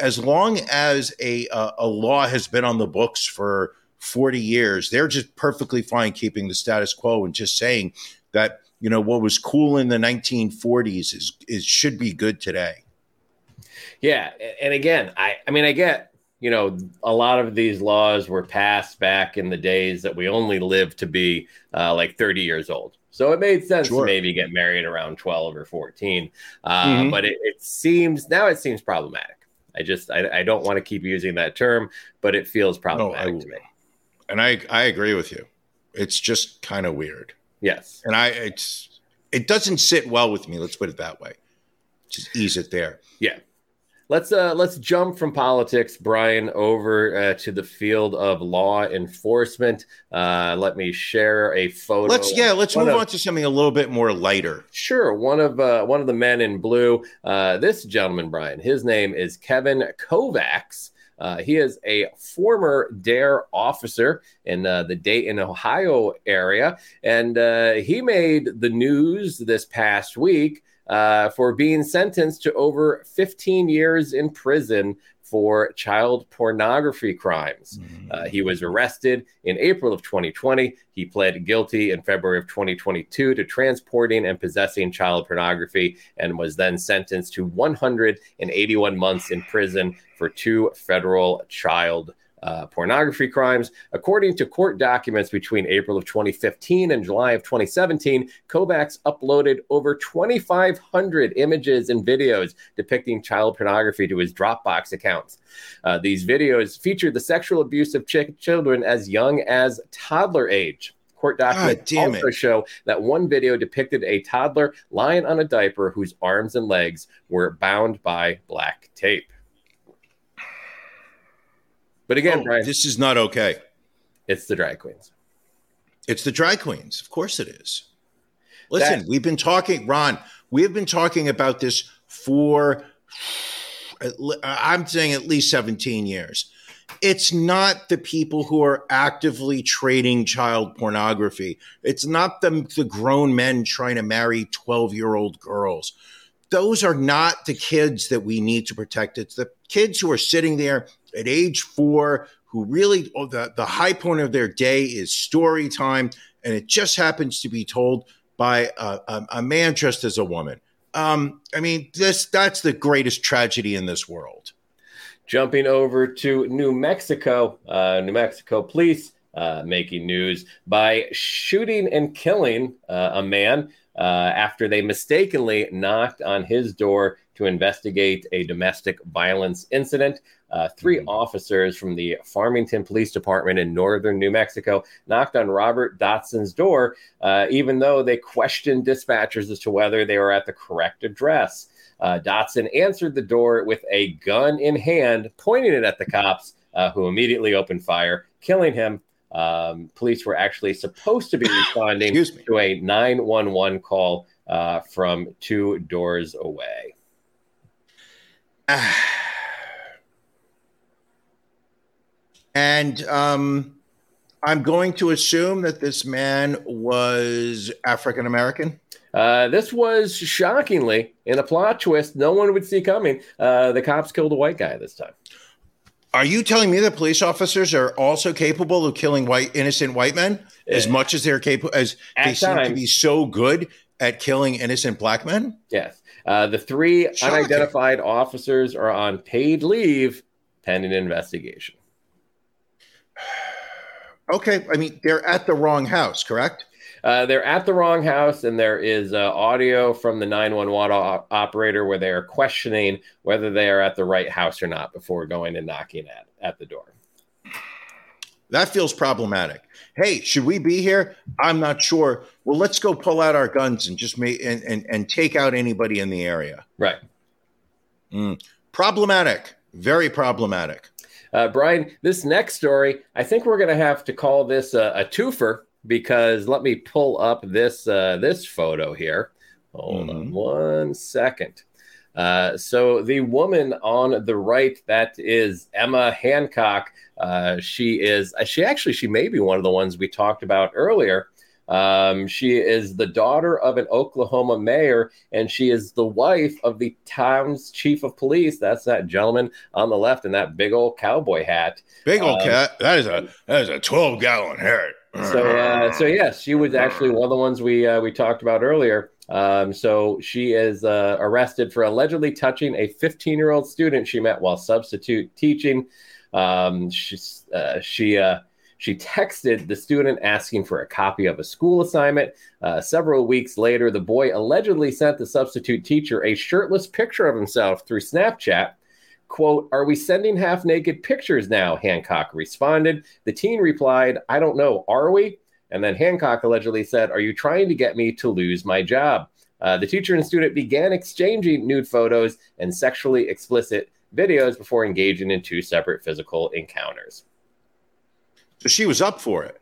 [SPEAKER 4] as long as a a law has been on the books for 40 years, they're just perfectly fine keeping the status quo and just saying that you know what was cool in the 1940s is is should be good today.
[SPEAKER 2] Yeah, and again, I I mean, I get you know a lot of these laws were passed back in the days that we only lived to be uh, like 30 years old so it made sense sure. to maybe get married around 12 or 14. Uh, mm-hmm. But it, it, seems now it seems problematic. I just I, I, don't want to keep using that term, but it feels problematic no, I, to me.
[SPEAKER 4] And I I agree with you. It's just kind of weird.
[SPEAKER 2] Yes.
[SPEAKER 4] And I it's it doesn't sit well with me. Let's put it that way. Just ease it there.
[SPEAKER 2] Yeah. Let's uh, let's jump from politics, Brian, over uh, to the field of law enforcement. Uh, let me share a photo.
[SPEAKER 4] Let's yeah, let's move of, on to something a little bit more lighter.
[SPEAKER 2] Sure. One of uh, one of the men in blue. Uh, this gentleman, Brian. His name is Kevin Kovacs. Uh, he is a former DARE officer in uh, the Dayton, Ohio area, and uh, he made the news this past week uh, for being sentenced to over 15 years in prison for child pornography crimes. Mm-hmm. Uh, he was arrested in April of 2020. He pled guilty in February of 2022 to transporting and possessing child pornography and was then sentenced to 181 months in prison for two federal child uh, pornography crimes. According to court documents between April of 2015 and July of 2017, Kovacs uploaded over 2,500 images and videos depicting child pornography to his Dropbox accounts. Uh, these videos featured the sexual abuse of ch- children as young as toddler age. Court documents also it. show that one video depicted a toddler lying on a diaper whose arms and legs were bound by black tape. But again, oh, Brian,
[SPEAKER 4] this is not okay.
[SPEAKER 2] It's the drag queens.
[SPEAKER 4] It's the drag queens. Of course it is. Listen, That's- we've been talking, Ron, we have been talking about this for, I'm saying at least 17 years. It's not the people who are actively trading child pornography. It's not the, the grown men trying to marry 12 year old girls. Those are not the kids that we need to protect. It's the kids who are sitting there at age four who really oh, the, the high point of their day is story time. And it just happens to be told by a, a, a man dressed as a woman. Um, i mean this that's the greatest tragedy in this world.
[SPEAKER 2] Jumping over to new mexico uh, new mexico police uh, making news by shooting and killing uh, a man uh, after they mistakenly knocked on his door to investigate a domestic violence incident. Uh, 3 mm-hmm. officers from the Farmington Police Department in northern New Mexico knocked on Robert Dotson's door, uh, even though they questioned dispatchers as to whether they were at the correct address. Uh, Dotson answered the door with a gun in hand, pointing it at the cops, uh, who immediately opened fire, killing him. Um, police were actually supposed to be responding to a 911 call uh, from two doors away.
[SPEAKER 4] and um, I'm going to assume that this man was African American.
[SPEAKER 2] Uh, this was shockingly in a plot twist no one would see coming. Uh, the cops killed a white guy this time.
[SPEAKER 4] Are you telling me that police officers are also capable of killing white innocent white men as uh, much as they're capable as they seem to be so good at killing innocent black men?
[SPEAKER 2] Yes. Uh, the three Shocking. unidentified officers are on paid leave pending investigation.
[SPEAKER 4] Okay, I mean they're at the wrong house, correct?
[SPEAKER 2] Uh, they're at the wrong house, and there is uh, audio from the 911 o- operator where they are questioning whether they are at the right house or not before going and knocking at, at the door.
[SPEAKER 4] That feels problematic. Hey, should we be here? I'm not sure. Well, let's go pull out our guns and just make and, and, and take out anybody in the area.
[SPEAKER 2] Right.
[SPEAKER 4] Mm. Problematic. Very problematic.
[SPEAKER 2] Uh, Brian, this next story, I think we're going to have to call this a, a twofer because let me pull up this uh, this photo here. Hold mm-hmm. on one second. Uh, so the woman on the right, that is Emma Hancock. Uh, she is uh, she actually she may be one of the ones we talked about earlier. Um, she is the daughter of an Oklahoma mayor, and she is the wife of the town's chief of police. That's that gentleman on the left in that big old cowboy hat.
[SPEAKER 4] Big old um, cat. That is a that is a twelve gallon hat.
[SPEAKER 2] So uh, so yes, she was actually one of the ones we uh, we talked about earlier. Um, so she is uh, arrested for allegedly touching a 15 year old student she met while substitute teaching. Um, she's, uh, she uh, she texted the student asking for a copy of a school assignment. Uh, several weeks later, the boy allegedly sent the substitute teacher a shirtless picture of himself through Snapchat. Quote, Are we sending half naked pictures now? Hancock responded. The teen replied, I don't know. Are we? And then Hancock allegedly said, Are you trying to get me to lose my job? Uh, the teacher and student began exchanging nude photos and sexually explicit videos before engaging in two separate physical encounters.
[SPEAKER 4] So she was up for it.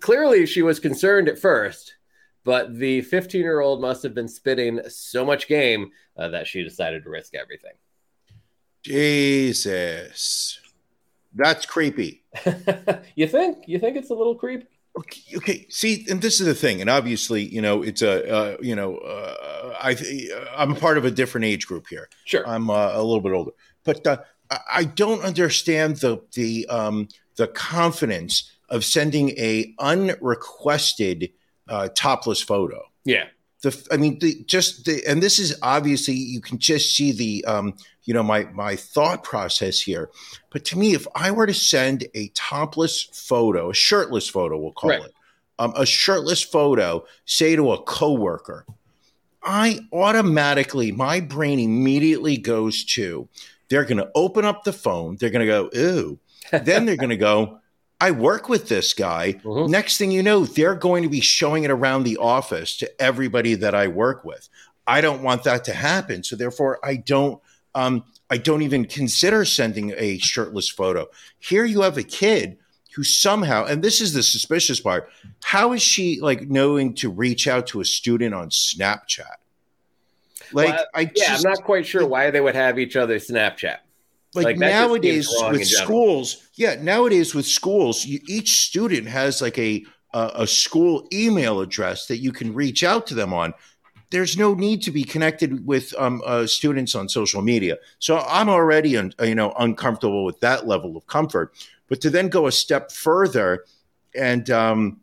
[SPEAKER 2] Clearly, she was concerned at first, but the 15 year old must have been spitting so much game uh, that she decided to risk everything.
[SPEAKER 4] Jesus. That's creepy.
[SPEAKER 2] you think? You think it's a little creepy?
[SPEAKER 4] Okay, okay, see, and this is the thing, and obviously, you know, it's a, uh, you know, uh, I, I'm part of a different age group here.
[SPEAKER 2] Sure,
[SPEAKER 4] I'm uh, a little bit older, but uh, I don't understand the the um, the confidence of sending a unrequested uh, topless photo.
[SPEAKER 2] Yeah,
[SPEAKER 4] the, I mean, the, just the, and this is obviously you can just see the, um, you know, my my thought process here. But to me, if I were to send a topless photo, a shirtless photo, we'll call right. it, um, a shirtless photo, say to a coworker, I automatically, my brain immediately goes to, they're going to open up the phone, they're going to go, ooh, then they're going to go, I work with this guy. Mm-hmm. Next thing you know, they're going to be showing it around the office to everybody that I work with. I don't want that to happen. So therefore, I don't um, I don't even consider sending a shirtless photo. Here you have a kid who somehow, and this is the suspicious part, how is she like knowing to reach out to a student on Snapchat?
[SPEAKER 2] Like, well, I yeah, just, I'm not quite sure why they would have each other Snapchat.
[SPEAKER 4] Like, like nowadays with schools, yeah, nowadays with schools, you, each student has like a, a a school email address that you can reach out to them on there's no need to be connected with um, uh, students on social media. So I'm already, un, you know, uncomfortable with that level of comfort. But to then go a step further and um,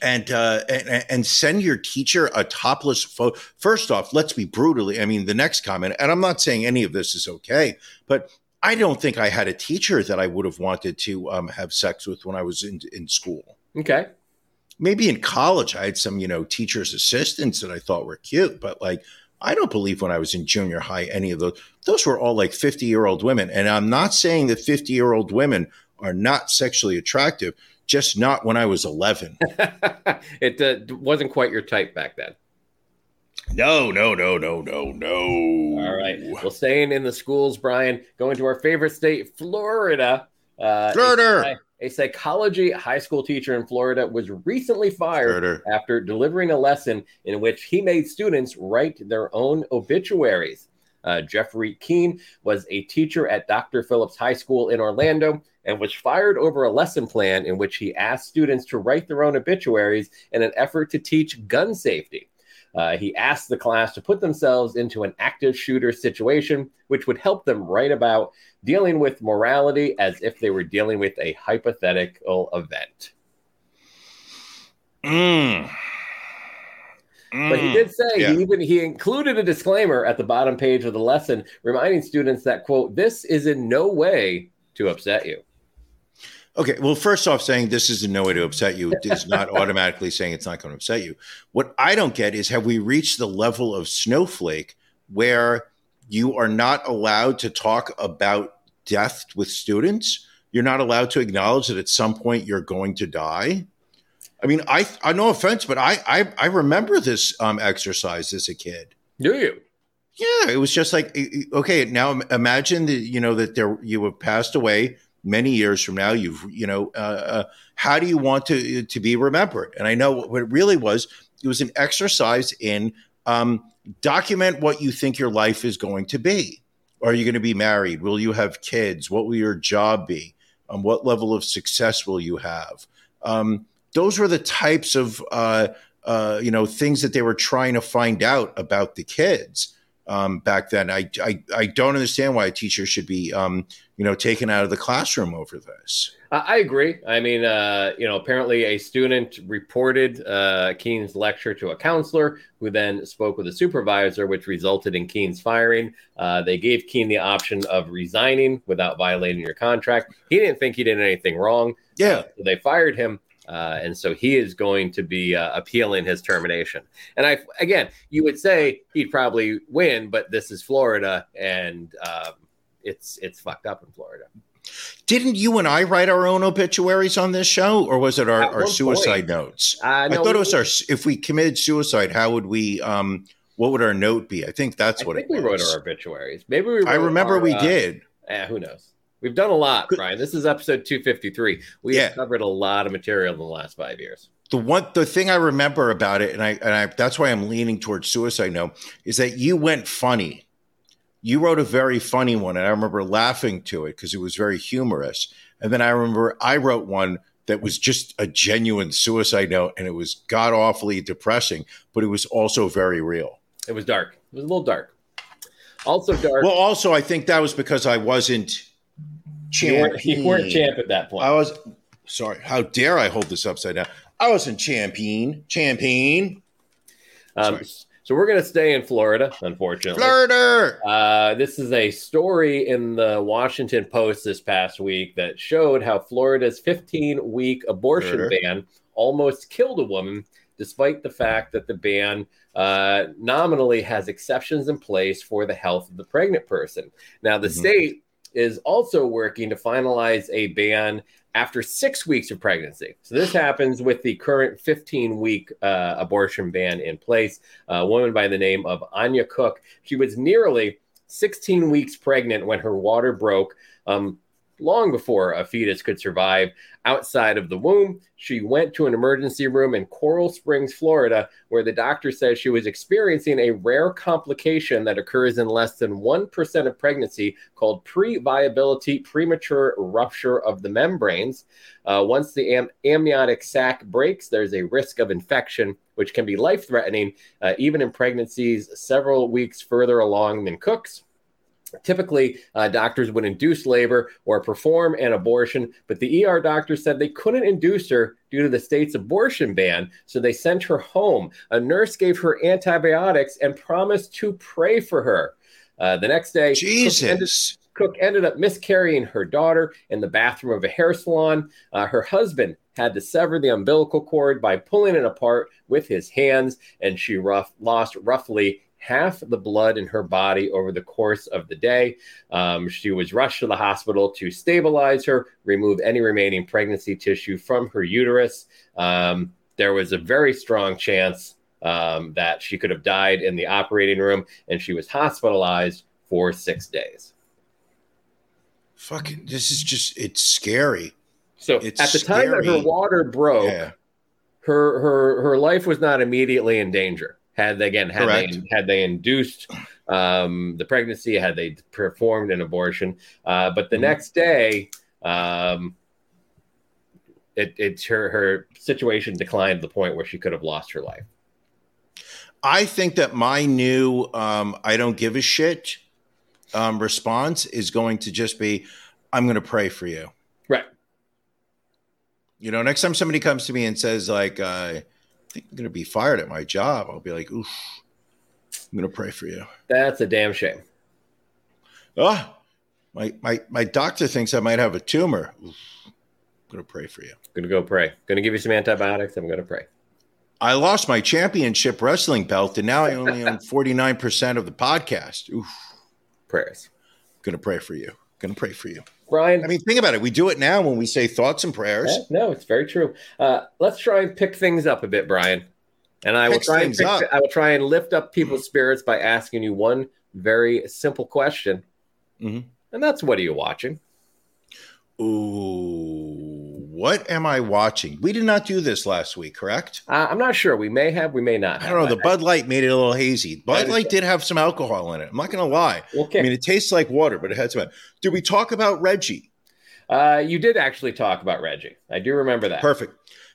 [SPEAKER 4] and, uh, and and send your teacher a topless photo. First off, let's be brutally. I mean, the next comment, and I'm not saying any of this is okay, but I don't think I had a teacher that I would have wanted to um, have sex with when I was in in school.
[SPEAKER 2] Okay
[SPEAKER 4] maybe in college I had some, you know, teachers' assistants that I thought were cute, but like I don't believe when I was in junior high any of those. Those were all like 50 year old women. And I'm not saying that 50 year old women are not sexually attractive, just not when I was 11.
[SPEAKER 2] it uh, wasn't quite your type back then.
[SPEAKER 4] No, no, no, no, no, no.
[SPEAKER 2] All right. Well, staying in the schools, Brian, going to our favorite state, Florida.
[SPEAKER 4] Uh, Florida
[SPEAKER 2] a psychology high school teacher in Florida was recently fired after delivering a lesson in which he made students write their own obituaries. Uh, Jeffrey Keene was a teacher at Dr. Phillips High School in Orlando and was fired over a lesson plan in which he asked students to write their own obituaries in an effort to teach gun safety. Uh, he asked the class to put themselves into an active shooter situation, which would help them write about dealing with morality as if they were dealing with a hypothetical event.
[SPEAKER 4] Mm.
[SPEAKER 2] Mm. But he did say yeah. he even he included a disclaimer at the bottom page of the lesson reminding students that quote this is in no way to upset you.
[SPEAKER 4] Okay, well, first off, saying this is in no way to upset you is not automatically saying it's not going to upset you. What I don't get is have we reached the level of snowflake where you are not allowed to talk about death with students? you're not allowed to acknowledge that at some point you're going to die. I mean, I I no offense, but I I, I remember this um, exercise as a kid.
[SPEAKER 2] Do you?
[SPEAKER 4] Yeah, it was just like okay. Now imagine that you know that there you have passed away many years from now. You've you know uh, uh, how do you want to to be remembered? And I know what it really was. It was an exercise in um, document what you think your life is going to be. Are you going to be married? Will you have kids? What will your job be? Um, what level of success will you have? Um, those were the types of uh, uh, you know things that they were trying to find out about the kids um, back then. I, I I don't understand why a teacher should be um, you know taken out of the classroom over this.
[SPEAKER 2] I agree. I mean, uh, you know, apparently a student reported uh, Keene's lecture to a counselor, who then spoke with a supervisor, which resulted in Keene's firing. Uh, they gave Keene the option of resigning without violating your contract. He didn't think he did anything wrong.
[SPEAKER 4] Yeah,
[SPEAKER 2] so they fired him. Uh, and so he is going to be uh, appealing his termination. And I, again, you would say he'd probably win, but this is Florida, and um, it's it's fucked up in Florida.
[SPEAKER 4] Didn't you and I write our own obituaries on this show, or was it our, our suicide point. notes?
[SPEAKER 2] Uh,
[SPEAKER 4] no, I thought it was our. If we committed suicide, how would we? Um, what would our note be? I think that's
[SPEAKER 2] I
[SPEAKER 4] what
[SPEAKER 2] think
[SPEAKER 4] it
[SPEAKER 2] we
[SPEAKER 4] was.
[SPEAKER 2] wrote our obituaries. Maybe we.
[SPEAKER 4] I remember
[SPEAKER 2] our,
[SPEAKER 4] we
[SPEAKER 2] uh,
[SPEAKER 4] did.
[SPEAKER 2] Eh, who knows? We've done a lot, Brian. This is episode 253. We
[SPEAKER 4] Yeah.
[SPEAKER 2] have covered a lot of material in the last five years.
[SPEAKER 4] the one the thing I remember about it, and I and I that's why I'm leaning towards suicide now, is that you went funny. You wrote a very funny one, and I remember laughing to it because it was very humorous. And then I remember I wrote one that was just a genuine suicide note, and it was god awfully depressing, but it was also very real.
[SPEAKER 2] It was dark. It was a little dark. Also dark.
[SPEAKER 4] Well, also I think that was because I wasn't
[SPEAKER 2] you, weren't, you weren't champ at that point.
[SPEAKER 4] I was sorry. How dare I hold this upside down? I wasn't champion. Champion.
[SPEAKER 2] Um, so we're going to stay in Florida, unfortunately.
[SPEAKER 4] Flirter.
[SPEAKER 2] Uh, this is a story in the Washington Post this past week that showed how Florida's 15 week abortion
[SPEAKER 4] Sure.
[SPEAKER 2] ban almost killed a woman, despite the fact that the ban uh, nominally has exceptions in place for the health of the pregnant person. Now, the
[SPEAKER 4] Mhm.
[SPEAKER 2] state is also working to finalize a ban after six weeks of pregnancy. So this happens with the current 15 week uh, abortion ban in place. A woman by the name of Anya Cook. She was nearly 16 weeks pregnant when her water broke. Um, long before a fetus could survive outside of the womb. She went to an emergency room in Coral Springs, Florida, where the doctor says she was experiencing a rare complication that occurs in less than 1% of pregnancy called pre viability premature rupture of the membranes. Uh, once the am- amniotic sac breaks, there's a risk of infection, which can be life threatening, uh, even in pregnancies several weeks further along than Cook's. Typically, uh, doctors would induce labor or perform an abortion, but the ER doctor said they couldn't induce her due to the state's abortion ban, so they sent her home. A nurse gave her antibiotics and promised to pray for her. Uh, the next day, Cook ended,
[SPEAKER 4] Jesus.
[SPEAKER 2] Cook ended up miscarrying her daughter in the bathroom of a hair salon. Uh, her husband had to sever the umbilical cord by pulling it apart with his hands, and she rough, lost roughly half the blood in her body over the course of the day. Um, she was rushed to the hospital to stabilize her, remove any remaining pregnancy tissue from her uterus. Um, there was a very strong chance um, that she could have died in the operating room, and she was hospitalized for six days.
[SPEAKER 4] Fucking, this is just, it's scary.
[SPEAKER 2] So
[SPEAKER 4] It's
[SPEAKER 2] at the time that her water broke,
[SPEAKER 4] Yeah.
[SPEAKER 2] her her her life was not immediately in danger. Had they again had
[SPEAKER 4] Correct.
[SPEAKER 2] they had they induced um, the pregnancy, had they performed an abortion, uh, but the
[SPEAKER 4] Mhm.
[SPEAKER 2] next day, um, it it's her her situation declined to the point where she could have lost her life.
[SPEAKER 4] I think that my new um, I don't give a shit um, response is going to just be I'm going to pray for you.
[SPEAKER 2] Right.
[SPEAKER 4] You know, next time somebody comes to me and says, like, uh, think I'm going to be fired at my job, I'll be like, oof, I'm going to pray for you.
[SPEAKER 2] That's a damn shame.
[SPEAKER 4] Oh, my, my, my doctor thinks I might have a tumor. Oof, I'm going to pray for you.
[SPEAKER 2] Gonna go pray. Gonna give you some antibiotics. I'm gonna pray.
[SPEAKER 4] I lost my championship wrestling belt, and now I only own 49% of the podcast. Oof,
[SPEAKER 2] Prayers.
[SPEAKER 4] going to pray for you. Going to pray for you.
[SPEAKER 2] Brian.
[SPEAKER 4] I mean, think about it. We do it now when we say thoughts and prayers.
[SPEAKER 2] Yeah, no, it's very true. Uh, let's try and pick things up a bit, Brian. And I will try and pick. I will try and lift up people's spirits by asking you one very simple question,
[SPEAKER 4] Mhm.
[SPEAKER 2] and that's what are you watching?
[SPEAKER 4] Ooh, what am I watching? We did not do this last week, correct?
[SPEAKER 2] Uh, I'm not sure. We may have, we may not.
[SPEAKER 4] I don't know. The. Bud Light made it a little hazy. Bud Light did have some alcohol in it. I'm not going to lie.
[SPEAKER 2] Okay.
[SPEAKER 4] I mean, it tastes like water, but it had some. Did we talk about Reggie?
[SPEAKER 2] Uh, you did actually talk about Reggie. I do remember that.
[SPEAKER 4] Perfect.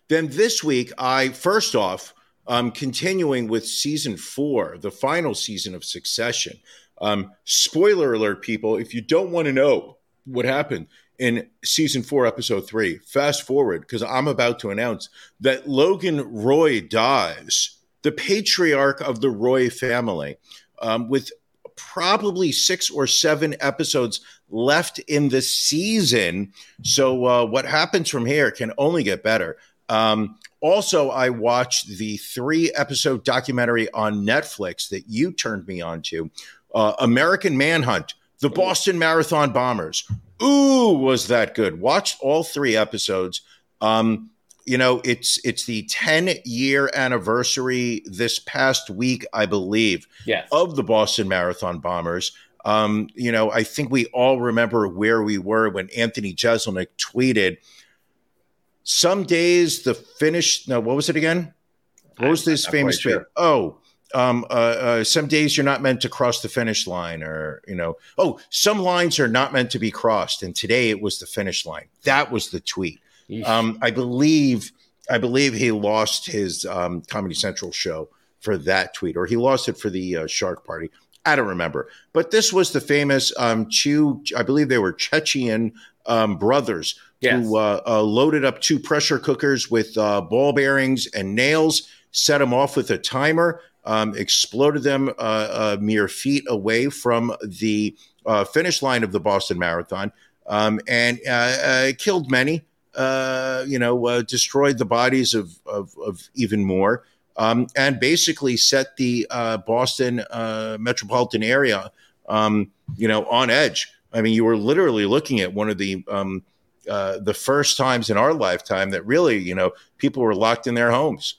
[SPEAKER 4] Then this week, I first off, um, continuing with season four, the final season of Succession. Um, spoiler alert, people! If you don't want to know what happened in season four, episode three, fast forward because I'm about to announce that Logan Roy dies, the patriarch of the Roy family, um, with probably six or seven episodes left in the season. So uh, what happens from here can only get better. Um, also, I watched the three episode documentary on Netflix that you turned me on to uh, American Manhunt, the Boston Marathon Bombers. Ooh, was that good? Watched all three episodes. Um, you know, it's it's the 10 year anniversary this past week, I believe,
[SPEAKER 2] Yes.
[SPEAKER 4] of the Boston Marathon Bombers. Um, you know, I think we all remember where we were when Anthony Jeselnik tweeted, "Some days the finish." No, what was it again? What was this famous tweet?
[SPEAKER 2] sure.
[SPEAKER 4] Oh, um, uh, uh, some days you're not meant to cross the finish line, or you know, oh, some lines are not meant to be crossed, and today it was the finish line. That was the tweet. Um, I believe I believe he lost his um, Comedy Central show for that tweet, or he lost it for the uh, Shark Party. I don't remember, but this was the famous um, Chew. I believe they were Chechen um, brothers
[SPEAKER 2] Yes.
[SPEAKER 4] who uh, uh, loaded up two pressure cookers with uh, ball bearings and nails, set them off with a timer, um, exploded them uh, a mere feet away from the uh, finish line of the Boston Marathon, um, and uh, uh, killed many. Uh, you know, uh, destroyed the bodies of of, of even more, um, and basically set the uh, Boston uh, metropolitan area, um, you know, on edge. I mean, you were literally looking at one of the um, uh, the first times in our lifetime that really, you know, people were locked in their homes.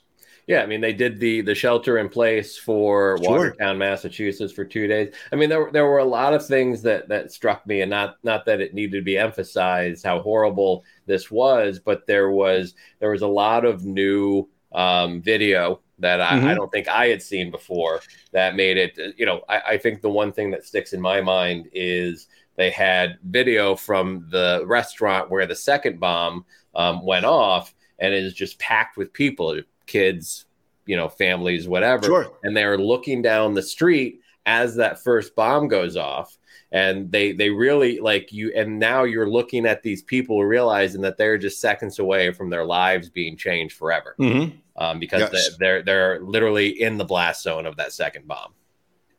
[SPEAKER 2] Yeah, I mean they did the the shelter in place for
[SPEAKER 4] Sure.
[SPEAKER 2] Watertown, Massachusetts for two days. I mean there were- there were a lot of things that that struck me, and not not that it needed to be emphasized how horrible this was, but there was there was a lot of new um, video that I, I
[SPEAKER 4] Mhm.
[SPEAKER 2] don't think I had seen before that made it. You know, I, I think the one thing that sticks in my mind is they had video from the restaurant where the second bomb um, went off, and it is just packed with people, kids, you know, families, whatever.
[SPEAKER 4] Sure.
[SPEAKER 2] And they're looking down the street as that first bomb goes off. And they they really like you, and now you're looking at these people realizing that they're just seconds away from their lives being changed forever,
[SPEAKER 4] Mm-hmm.
[SPEAKER 2] um, because
[SPEAKER 4] Yes.
[SPEAKER 2] they, they're they're literally in the blast zone of that second bomb.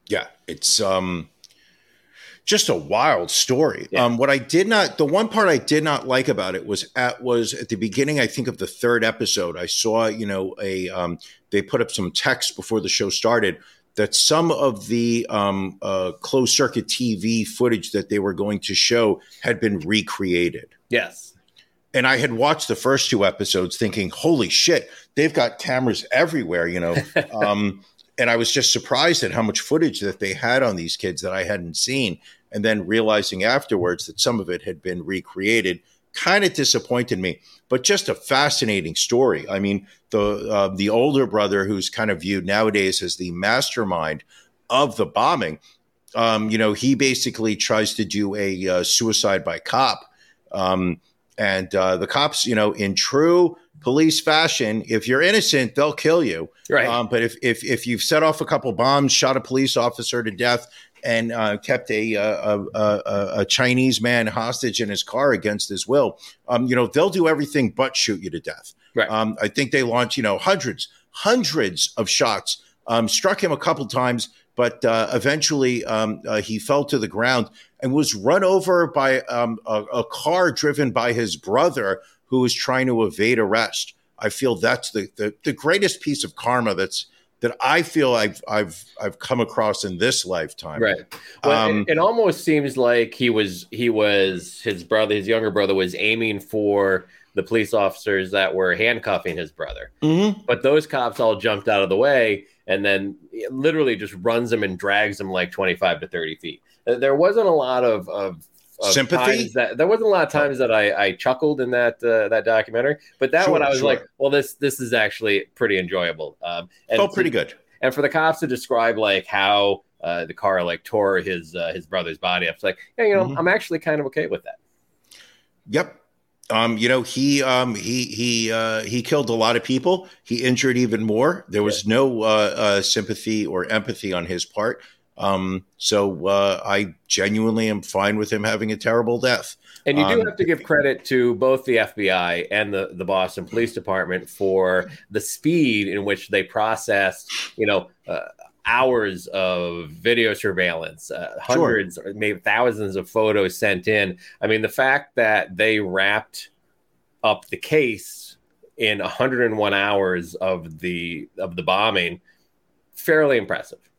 [SPEAKER 4] Yeah, it's um just a wild story.
[SPEAKER 2] Yeah.
[SPEAKER 4] Um what I did not the one part I did not like about it was at was at the beginning I think of the third episode I saw, you know, a um they put up some text before the show started that some of the um uh closed circuit TV footage that they were going to show had been recreated.
[SPEAKER 2] Yes.
[SPEAKER 4] and I had watched the first two episodes thinking, holy shit, they've got cameras everywhere, you know. um, and I was just surprised at how much footage that they had on these kids that I hadn't seen. And then realizing afterwards that some of it had been recreated kind of disappointed me, but just a fascinating story. I mean, the uh, the older brother, who's kind of viewed nowadays as the mastermind of the bombing, um, you know, he basically tries to do a uh, suicide by cop. Um, and uh, the cops, you know, in true police fashion, if you're innocent, they'll kill you.
[SPEAKER 2] Right.
[SPEAKER 4] Um, but if, if if you've set off a couple bombs, shot a police officer to death, and uh, kept a, a, a, a a Chinese man hostage in his car against his will, um, you know, they'll do everything but shoot you to death.
[SPEAKER 2] Right.
[SPEAKER 4] Um, I think they launched, you know, hundreds, hundreds of shots. Um, struck him a couple times, but uh, eventually um, uh, he fell to the ground and was run over by um, a, a car driven by his brother who was trying to evade arrest. I feel that's the, the, the greatest piece of karma that's that I feel I've I've I've come across in this lifetime.
[SPEAKER 2] Right. Well,
[SPEAKER 4] Um,
[SPEAKER 2] it, it almost seems like he was he was his brother, his younger brother was aiming for the police officers that were handcuffing his brother.
[SPEAKER 4] Mhm.
[SPEAKER 2] But those cops all jumped out of the way and then literally just runs him and drags him like 25 to 30 feet. There wasn't a lot of, of, of
[SPEAKER 4] Sympathy?
[SPEAKER 2] that there wasn't a lot of times that I, I chuckled in that uh, that documentary, but that
[SPEAKER 4] Sure,
[SPEAKER 2] one I was
[SPEAKER 4] sure.
[SPEAKER 2] like, well, this this is actually pretty enjoyable. Um, and
[SPEAKER 4] Felt
[SPEAKER 2] to-
[SPEAKER 4] pretty good.
[SPEAKER 2] and for the cops to describe like how uh, the car like tore his uh, his brother's body up, it's like, yeah, you know,
[SPEAKER 4] Mhm.
[SPEAKER 2] I'm actually kind of okay with that.
[SPEAKER 4] Yep. Um, you know, he um, he he uh, he killed a lot of people. He injured even more. There was no uh, uh, sympathy or empathy on his part. Um, so uh, I genuinely am fine with him having a terrible death.
[SPEAKER 2] And you do
[SPEAKER 4] Um,
[SPEAKER 2] have to give credit to both the FBI and the, the Boston Police Department for the speed in which they processed, you know, uh, hours of video surveillance, uh, hundreds, or maybe thousands of photos sent in. I mean, the fact that they wrapped up the case in 101 hours of the of the bombing, fairly impressive.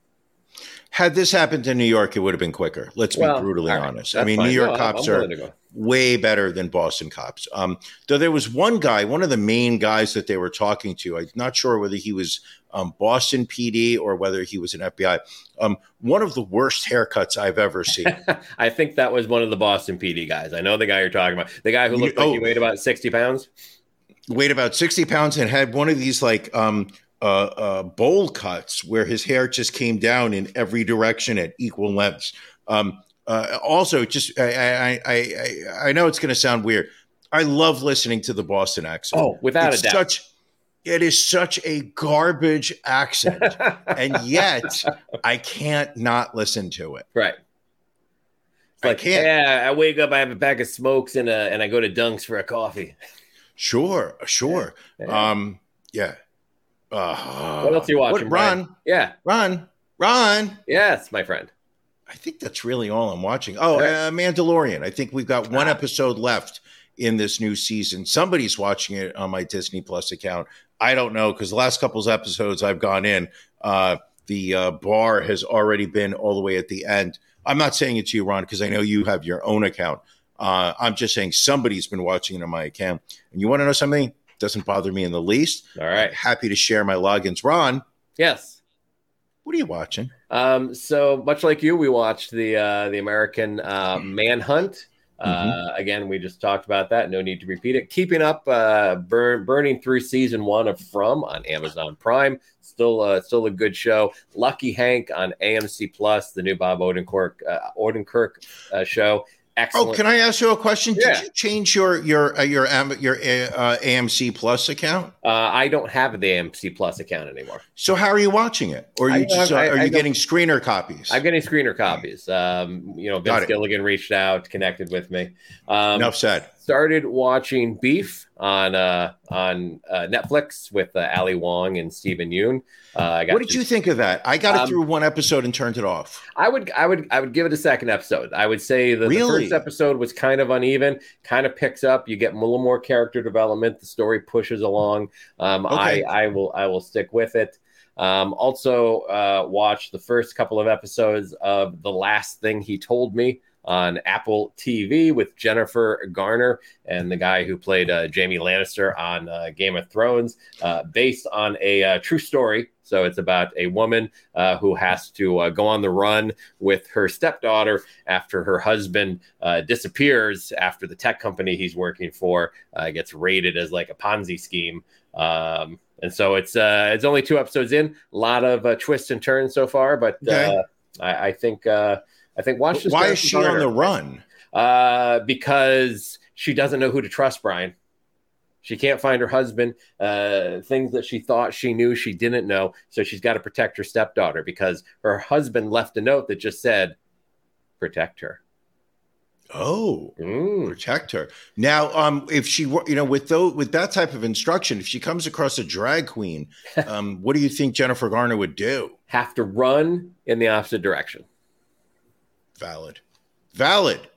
[SPEAKER 4] Had this happened in New York, it would have been quicker. Let's be brutally
[SPEAKER 2] all right,
[SPEAKER 4] honest. I mean,
[SPEAKER 2] fine.
[SPEAKER 4] New York
[SPEAKER 2] No, I'm-
[SPEAKER 4] cops
[SPEAKER 2] I'm
[SPEAKER 4] are
[SPEAKER 2] to go.
[SPEAKER 4] way better than Boston cops. Um, though there was one guy, one of the main guys that they were talking to. I'm not sure whether he was um, Boston PD or whether he was an FBI. Um, one of the worst haircuts I've ever seen.
[SPEAKER 2] I think that was one of the Boston PD guys. I know the guy you're talking about. The guy who looked like
[SPEAKER 4] Oh.
[SPEAKER 2] he weighed about 60 pounds.
[SPEAKER 4] Weighed about sixty pounds and had one of these like um, uh, uh, bowl cuts where his hair just came down in every direction at equal lengths. Um, uh, also, just I, I, I, I, I know it's going to sound weird. I love listening to the Boston accent.
[SPEAKER 2] Oh, without
[SPEAKER 4] it's
[SPEAKER 2] a doubt.
[SPEAKER 4] Such, it is such a garbage accent, and yet I can't not listen to it.
[SPEAKER 2] right. It's
[SPEAKER 4] I
[SPEAKER 2] like,
[SPEAKER 4] can't.
[SPEAKER 2] yeah, I wake up, I have a pack of smokes, and, uh, and I go to Dunk's for a coffee.
[SPEAKER 4] Sure, sure.
[SPEAKER 2] Yeah.
[SPEAKER 4] Um, yeah. Uh,
[SPEAKER 2] What else are you watching,
[SPEAKER 4] What,
[SPEAKER 2] Brian?
[SPEAKER 4] Ron,
[SPEAKER 2] Yeah.
[SPEAKER 4] Ron, Ron.
[SPEAKER 2] Yes, my friend.
[SPEAKER 4] I think that's really all I'm watching. Oh,
[SPEAKER 2] Yeah.
[SPEAKER 4] uh, Mandalorian. I think we've got one
[SPEAKER 2] Ah.
[SPEAKER 4] episode left in this new season. Somebody's watching it on my Disney Plus account. I don't know because the last couple of episodes I've gone in, uh, the uh, bar has already been all the way at the end. I'm not saying it to you, Ron, because I know you have your own account. Uh, I'm just saying somebody's been watching it on my account. And you want to know something? Doesn't bother me in the least.
[SPEAKER 2] All right.
[SPEAKER 4] Happy to share my logins. Ron,
[SPEAKER 2] Yes.
[SPEAKER 4] what are you watching?
[SPEAKER 2] Um, so much like you, we watched the uh, the American uh, Manhunt. Uh, Again, we just talked about that. No need to repeat it. Keeping up, uh, burn, burning through season one of From on Amazon Prime. Still, uh, still a good show. Lucky Hank on AMC Plus, the new Bob Odenkirk uh, Odenkirk uh, show. Excellent.
[SPEAKER 4] Oh, can I ask you a question?
[SPEAKER 2] Yeah.
[SPEAKER 4] Did you change your your uh, your Am- your uh, AMC Plus account?
[SPEAKER 2] uh, I don't have the AMC Plus account anymore.
[SPEAKER 4] So how are you watching it? Or are you just,
[SPEAKER 2] I-
[SPEAKER 4] are
[SPEAKER 2] I
[SPEAKER 4] you getting screener copies?
[SPEAKER 2] I'm getting screener copies. Um, you know, Vince. Gilligan reached out, connected with me. Um,
[SPEAKER 4] Enough said.
[SPEAKER 2] Started watching Beef on uh, on uh, Netflix with uh, Ali Wong and Steven Yeun. Uh, I got
[SPEAKER 4] What did you think of that? I got it
[SPEAKER 2] Um,
[SPEAKER 4] through one episode and turned it off.
[SPEAKER 2] I would I would I would give it a second episode. I would say the
[SPEAKER 4] Really?
[SPEAKER 2] first episode was kind of uneven, kind of picks up. You get a little more character development. The story pushes along. Um,
[SPEAKER 4] Okay.
[SPEAKER 2] I I will I will stick with it. Um, also, uh, watch the first couple of episodes of The Last Thing He Told Me on Apple TV with Jennifer Garner and the guy who played uh, Jaime Lannister on uh, Game of Thrones, uh, based on a uh, true story. So it's about a woman uh, who has to uh, go on the run with her stepdaughter after her husband uh, disappears after the tech company he's working for uh, gets raided as like a Ponzi scheme. Um, and so it's uh, it's only two episodes in, a lot of uh, twists and turns so far, but
[SPEAKER 4] Okay.
[SPEAKER 2] uh, I, I think uh, I think watch this.
[SPEAKER 4] Why is she on the run?
[SPEAKER 2] Uh, because she doesn't know who to trust, Brian. She can't find her husband. Uh, things that she thought she knew, she didn't know. So she's got to protect her stepdaughter because her husband left a note that just said, "Protect her."
[SPEAKER 4] Oh,
[SPEAKER 2] Mm.
[SPEAKER 4] protect her. Now, um, if she, you know, with those, with that type of instruction, if she comes across a drag queen, um, what do you think Jennifer Garner would do?
[SPEAKER 2] Have to run in the opposite direction.
[SPEAKER 4] Valid, valid.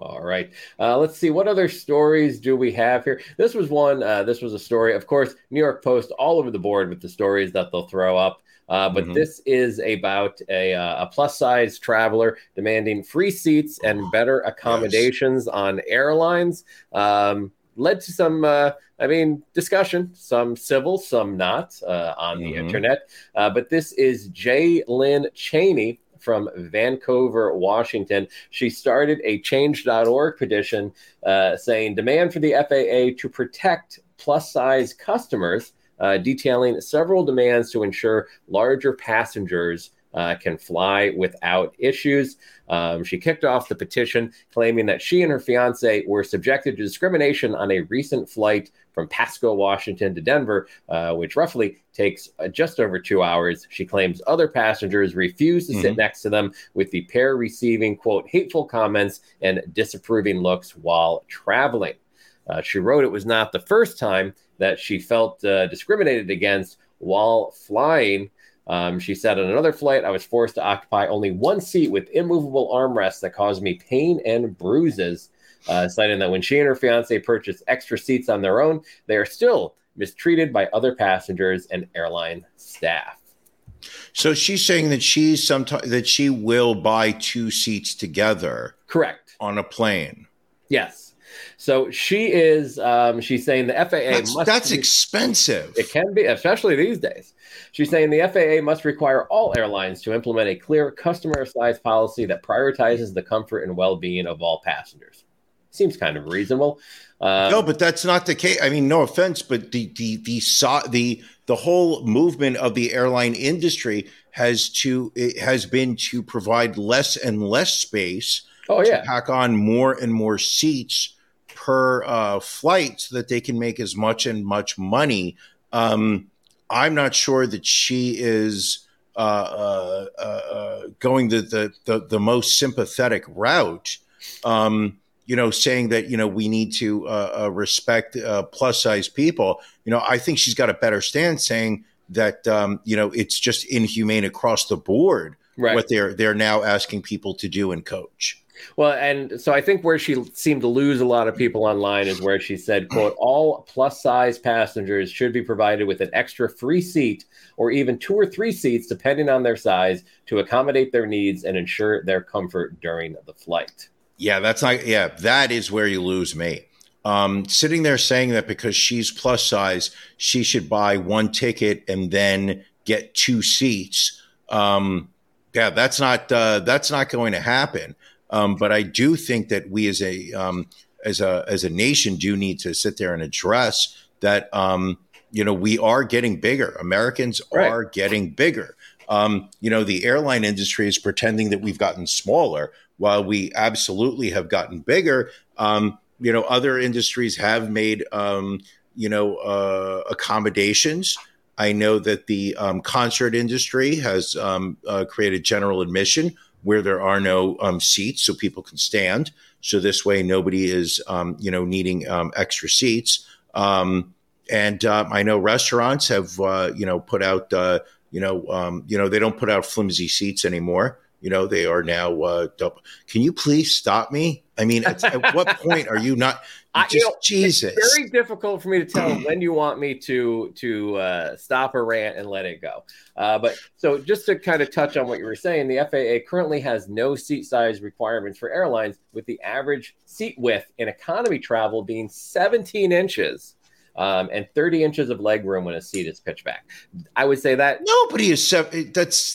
[SPEAKER 2] All right. Uh, let's see. What other stories do we have here? This was one. Uh, this was a story. Of course, New York Post all over the board with the stories that they'll throw up. Uh, but
[SPEAKER 4] Mhm.
[SPEAKER 2] this is about a, uh, a plus size traveler demanding free seats and better accommodations on airlines. Um, led to some, uh, I mean, discussion, some civil, some not uh, on the
[SPEAKER 4] Mhm.
[SPEAKER 2] internet. Uh, but this is Jaelynn Chaney from Vancouver, Washington. She started a change.org petition uh, saying demand for the FAA to protect plus size customers, uh, detailing several demands to ensure larger passengers. Uh, can fly without issues. Um, she kicked off the petition claiming that she and her fiance were subjected to discrimination on a recent flight from Pasco, Washington to Denver, uh, which roughly takes uh, just over two hours. She claims other passengers refused to sit
[SPEAKER 4] Mhm.
[SPEAKER 2] next to them, with the pair receiving, quote, hateful comments and disapproving looks while traveling. Uh, she wrote it was not the first time that she felt uh, discriminated against while flying. Um, she said, on another flight, I was forced to occupy only one seat with immovable armrests that caused me pain and bruises, uh, citing that when she and her fiance purchased extra seats on their own, they are still mistreated by other passengers and airline staff.
[SPEAKER 4] So she's saying that she's sometimes that she will buy two seats together
[SPEAKER 2] Correct.
[SPEAKER 4] on a plane.
[SPEAKER 2] Yes. So she is, um, she's saying the FAA
[SPEAKER 4] That's,
[SPEAKER 2] must.
[SPEAKER 4] that's
[SPEAKER 2] be-
[SPEAKER 4] expensive.
[SPEAKER 2] It can be, especially these days. She's saying the FAA must require all airlines to implement a clear customer size policy that prioritizes the comfort and well being of all passengers. Seems kind of reasonable. Uh,
[SPEAKER 4] no, but that's not the case. I mean, no offense, but the the the so, the the whole movement of the airline industry has to it has been to provide less and less space
[SPEAKER 2] oh,
[SPEAKER 4] to
[SPEAKER 2] yeah.
[SPEAKER 4] pack on more and more seats per uh, flight so that they can make as much and much money. Um, I'm not sure that she is uh, uh, uh, uh, going the, the, the the most sympathetic route. Um, you know, saying that you know we need to uh, respect uh, plus size people. You know, I think she's got a better stand saying that um, you know it's just inhumane across the board
[SPEAKER 2] Right.
[SPEAKER 4] what they're they're now asking people to do and coach.
[SPEAKER 2] Well, and so I think where she seemed to lose a lot of people online is where she said, quote, all plus size passengers should be provided with an extra free seat or even two or three seats, depending on their size, to accommodate their needs and ensure their comfort during the flight.
[SPEAKER 4] Yeah, that's not. Yeah, that is where you lose me. Um, sitting there saying that because she's plus size, she should buy one ticket and then get two seats. Um, yeah, that's not uh, that's not going to happen. Um, but I do think that we as a um, as a as a nation do need to sit there and address that. Um, you know, we are getting bigger. Americans
[SPEAKER 2] Right.
[SPEAKER 4] are getting bigger. Um, you know, the airline industry is pretending that we've gotten smaller, while we absolutely have gotten bigger. Um, you know, other industries have made um, you know uh, accommodations. I know that the um, concert industry has um, uh, created general admission where there are no um, seats, so people can stand. So this way, nobody is um, you know needing um, extra seats. Um, and um, I know restaurants have uh, you know put out uh, you know um, you know they don't put out flimsy seats anymore. You know they are now. Uh, double. Can you please stop me? I mean, at, at what point are you not?
[SPEAKER 2] I-
[SPEAKER 4] Just
[SPEAKER 2] you know,
[SPEAKER 4] Jesus.
[SPEAKER 2] It's very difficult for me to tell when you want me to to uh, stop a rant and let it go. Uh, but so just to kind of touch on what you were saying, the FAA currently has no seat size requirements for airlines, with the average seat width in economy travel being 17 inches. Um, and 30 inches of leg room when a seat is pitched back. I would say that
[SPEAKER 4] Nobody is. That's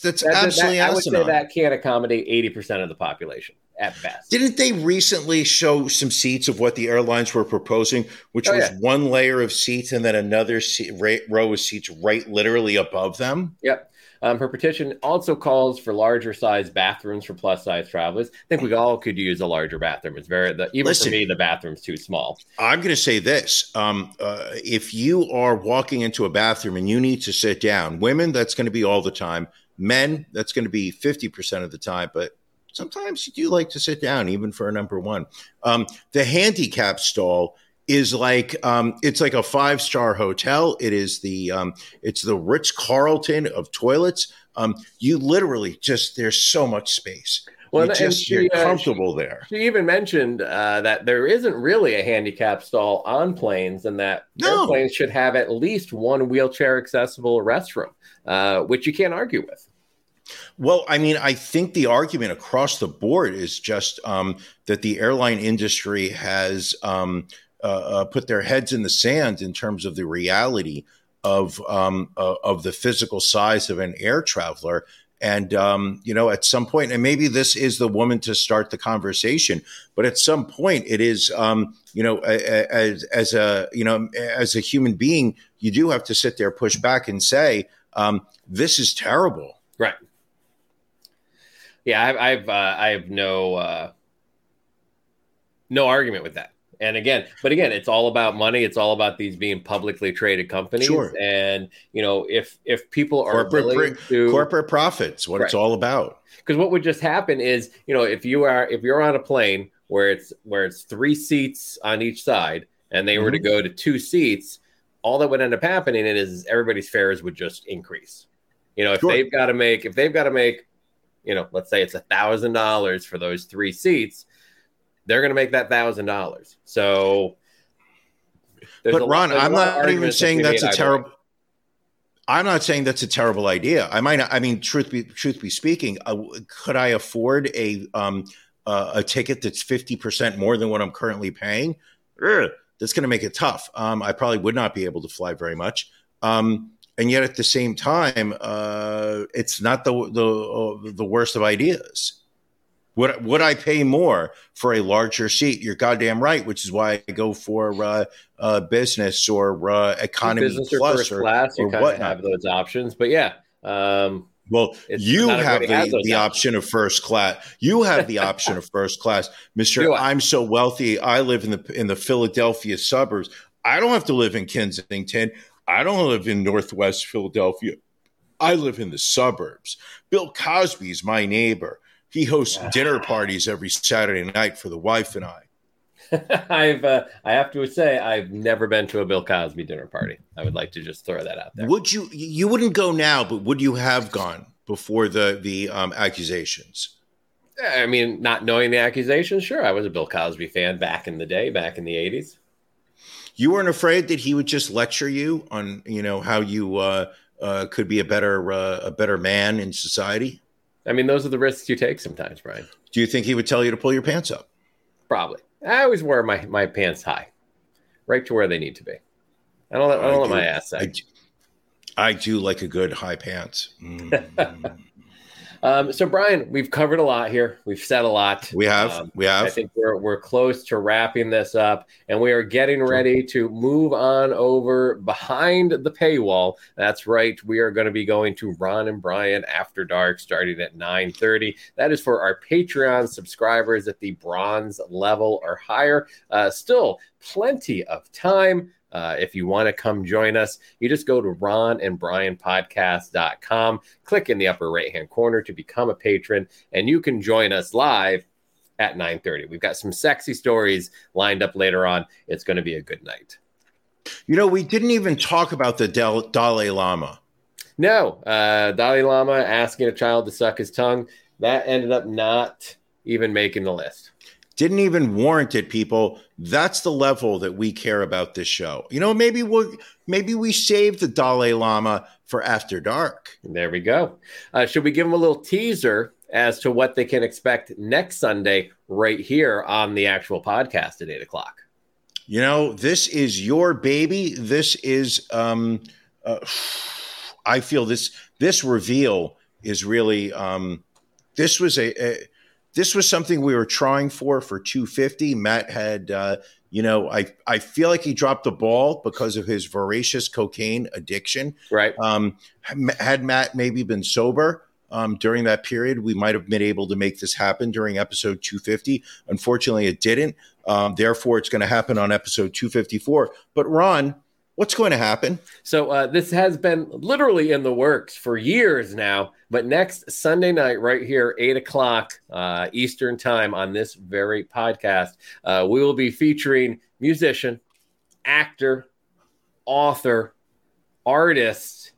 [SPEAKER 4] that's
[SPEAKER 2] that- that-
[SPEAKER 4] absolutely
[SPEAKER 2] I would say that can't accommodate 80% of the population at best.
[SPEAKER 4] Didn't they recently show some seats of what the airlines were proposing, which
[SPEAKER 2] Oh,
[SPEAKER 4] was
[SPEAKER 2] yeah.
[SPEAKER 4] one layer of seats and then another seat, right, row of seats right literally above them?
[SPEAKER 2] Yep. Um, her petition also calls for larger size bathrooms for plus size travelers. I think we all could use a larger bathroom. It's very, the, even
[SPEAKER 4] Listen.
[SPEAKER 2] for me, the bathroom's too small.
[SPEAKER 4] I'm going to say this: um, uh, if you are walking into a bathroom and you need to sit down, women, that's going to be all the time. Men, that's going to be 50% of the time, but sometimes you do like to sit down, even for a number one. Um, the handicap stall is like um, it's like a five star hotel. It is the um, it's the Ritz Carlton of toilets. Um, you literally just there's so much space.
[SPEAKER 2] Well,
[SPEAKER 4] you
[SPEAKER 2] and
[SPEAKER 4] just
[SPEAKER 2] she,
[SPEAKER 4] you're
[SPEAKER 2] uh,
[SPEAKER 4] comfortable there.
[SPEAKER 2] She even mentioned uh, that there isn't really a handicap stall on planes, and that
[SPEAKER 4] No.
[SPEAKER 2] airplanes should have at least one wheelchair accessible restroom, uh, which you can't argue with.
[SPEAKER 4] Well, I mean, I think the argument across the board is just um, that the airline industry has um, uh, uh, put their heads in the sand in terms of the reality of um, uh, of the physical size of an air traveler. And um, you know, at some point, and maybe this is the woman to start the conversation, but at some point, it is um, you know, as as a you know, as a human being, you do have to sit there, push back, and say, um, "This is terrible."
[SPEAKER 2] Right. Yeah, I've I've, uh, I have no uh, no argument with that. And again, but again, it's all about money. It's all about these being publicly traded companies.
[SPEAKER 4] Sure.
[SPEAKER 2] And you know, if if people are
[SPEAKER 4] corporate
[SPEAKER 2] willing to
[SPEAKER 4] corporate profits what it's all about
[SPEAKER 2] because what would just happen is you know if you are if you're on a plane where it's where it's three seats on each side and they were to
[SPEAKER 4] Mhm.
[SPEAKER 2] go to two seats all that would end up happening is everybody's fares would just increase you know if
[SPEAKER 4] Sure.
[SPEAKER 2] they've got to make if they've got to make you know let's say it's a thousand dollars for those three seats they're going to make that thousand dollars. So
[SPEAKER 4] but
[SPEAKER 2] lot-
[SPEAKER 4] ron
[SPEAKER 2] a
[SPEAKER 4] i'm not even saying that's a terrible i'm not saying that's a terrible idea. I might not i mean truth be truth be speaking uh, could i afford a um uh, a ticket that's 50% more than what i'm currently paying? Ugh, that's going to make it tough. Um i probably would not be able to fly very much. Um and yet at the same time uh it's not the the uh, the worst of ideas Would would I pay more for a larger seat? You're goddamn right, which is why I go for uh, uh, business or uh, economy
[SPEAKER 2] business or
[SPEAKER 4] plus
[SPEAKER 2] first
[SPEAKER 4] or,
[SPEAKER 2] class you
[SPEAKER 4] or
[SPEAKER 2] kind of have those options but yeah um
[SPEAKER 4] Well, you have the, the
[SPEAKER 2] options.
[SPEAKER 4] option of first class. You have the option of first class, Mister. I'm so wealthy. I live in the in the Philadelphia suburbs. I don't have to live in Kensington. I don't live in Northwest Philadelphia. I live in the suburbs. Bill Cosby's my neighbor. He hosts dinner parties every Saturday night for the wife and I.
[SPEAKER 2] I've uh, I have to say I've never been to a Bill Cosby dinner party. I would like to just throw that out there.
[SPEAKER 4] Would you? You wouldn't go now, but would you have gone before the the um, accusations?
[SPEAKER 2] I mean, not knowing the accusations, sure, I was a Bill Cosby fan back in the day, back in the eighties.
[SPEAKER 4] You weren't afraid that he would just lecture you on, you know, how you uh, uh, could be a better uh, a better man in society.
[SPEAKER 2] I mean, those are the risks you take sometimes, Brian.
[SPEAKER 4] Do you think he would tell you to pull your pants up?
[SPEAKER 2] Probably. I always wear my, my pants high, right to where they need to be. I don't let, I don't let
[SPEAKER 4] do.
[SPEAKER 2] my ass
[SPEAKER 4] I,
[SPEAKER 2] sag.
[SPEAKER 4] I do like a good high pants. Mm.
[SPEAKER 2] Um, so, Brian, we've covered a lot here. We've said a lot.
[SPEAKER 4] we have,
[SPEAKER 2] Um,
[SPEAKER 4] we have.
[SPEAKER 2] I think we're we're close to wrapping this up, and we are getting ready to move on over behind the paywall. That's right. We are going to be going to Ron and Brian After Dark starting at 9:30. That is for our Patreon subscribers at the bronze level or higher. Uh, still plenty of time. Uh, if you want to come join us, you just go to Ron and Brian podcast.com, click in the upper right hand corner to become a patron, and you can join us live at 9:30. We've got some sexy stories lined up later on. It's going to be a good night.
[SPEAKER 4] You know, we didn't even talk about the Del- Dalai Lama.
[SPEAKER 2] No, uh, Dalai Lama asking a child to suck his tongue that ended up not even making the list.
[SPEAKER 4] Didn't even warrant it, people. That's the level that we care about this show. You know, maybe we'll maybe we save the Dalai Lama for after dark.
[SPEAKER 2] There we go. Uh, should we give them a little teaser as to what they can expect next Sunday right here on the actual podcast at eight o'clock?
[SPEAKER 4] You know, this is your baby. This is um uh, I feel this this reveal is really um this was a, a this was something we were trying for for 250. Matt had uh you know, I I feel like he dropped the ball because of his voracious cocaine addiction.
[SPEAKER 2] Right.
[SPEAKER 4] Um, had Matt maybe been sober um, during that period, we might have been able to make this happen during episode 250. Unfortunately, it didn't. Um, therefore, it's going to happen on episode 254. But Ron, what's going to happen?
[SPEAKER 2] So uh, this has been literally in the works for years now. But next Sunday night, right here, eight o'clock uh, Eastern time on this very podcast, uh, we will be featuring musician, actor, author, artist,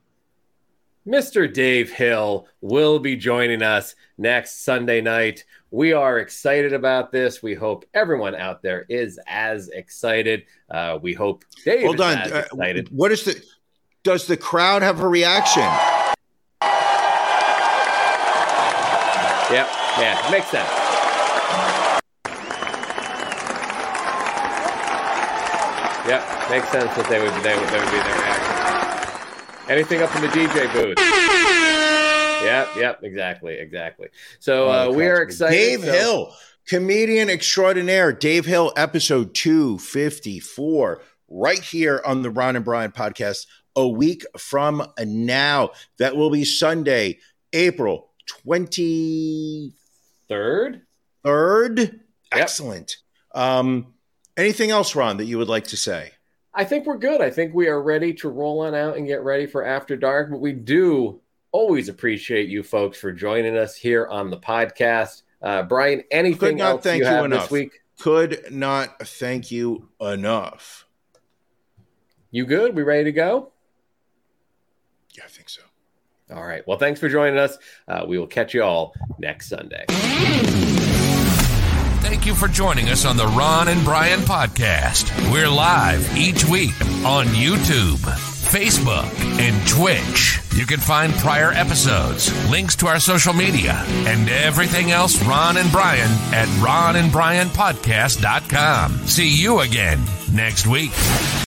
[SPEAKER 2] Mr. Dave Hill will be joining us next Sunday night. We are excited about this. We hope everyone out there is as excited. Uh, we hope Dave
[SPEAKER 4] Hold
[SPEAKER 2] is
[SPEAKER 4] on. Uh,
[SPEAKER 2] excited.
[SPEAKER 4] what is the? Does the crowd have a reaction?
[SPEAKER 2] Yep. Yeah, makes sense. Yep, makes sense that they would they would, they would be there. Anything up in the DJ booth? Yep, yep, exactly, exactly. So uh, we are excited.
[SPEAKER 4] Dave
[SPEAKER 2] so-
[SPEAKER 4] Hill, comedian extraordinaire. Dave Hill, episode 254, right here on the Ron and Brian podcast, a week from now. That will be Sunday, April 23rd.
[SPEAKER 2] Third,
[SPEAKER 4] Excellent. Um, anything else, Ron, that you would like to say?
[SPEAKER 2] I think we're good. I think we are ready to roll on out and get ready for After Dark. But we do always appreciate you folks for joining us here on the podcast. Uh, Brian, anything
[SPEAKER 4] Could not
[SPEAKER 2] else
[SPEAKER 4] thank
[SPEAKER 2] you
[SPEAKER 4] you
[SPEAKER 2] have
[SPEAKER 4] enough.
[SPEAKER 2] this week?
[SPEAKER 4] Could not thank you enough.
[SPEAKER 2] You good? We ready to go?
[SPEAKER 4] Yeah, I think so.
[SPEAKER 2] All right. Well, thanks for joining us. Uh, we will catch you all next Sunday.
[SPEAKER 1] Thank you for joining us on the Ron and Brian podcast. We're live each week on YouTube, Facebook, and Twitch. You can find prior episodes, links to our social media, and everything else Ron and Brian at ronandbrianpodcast.com. See you again next week.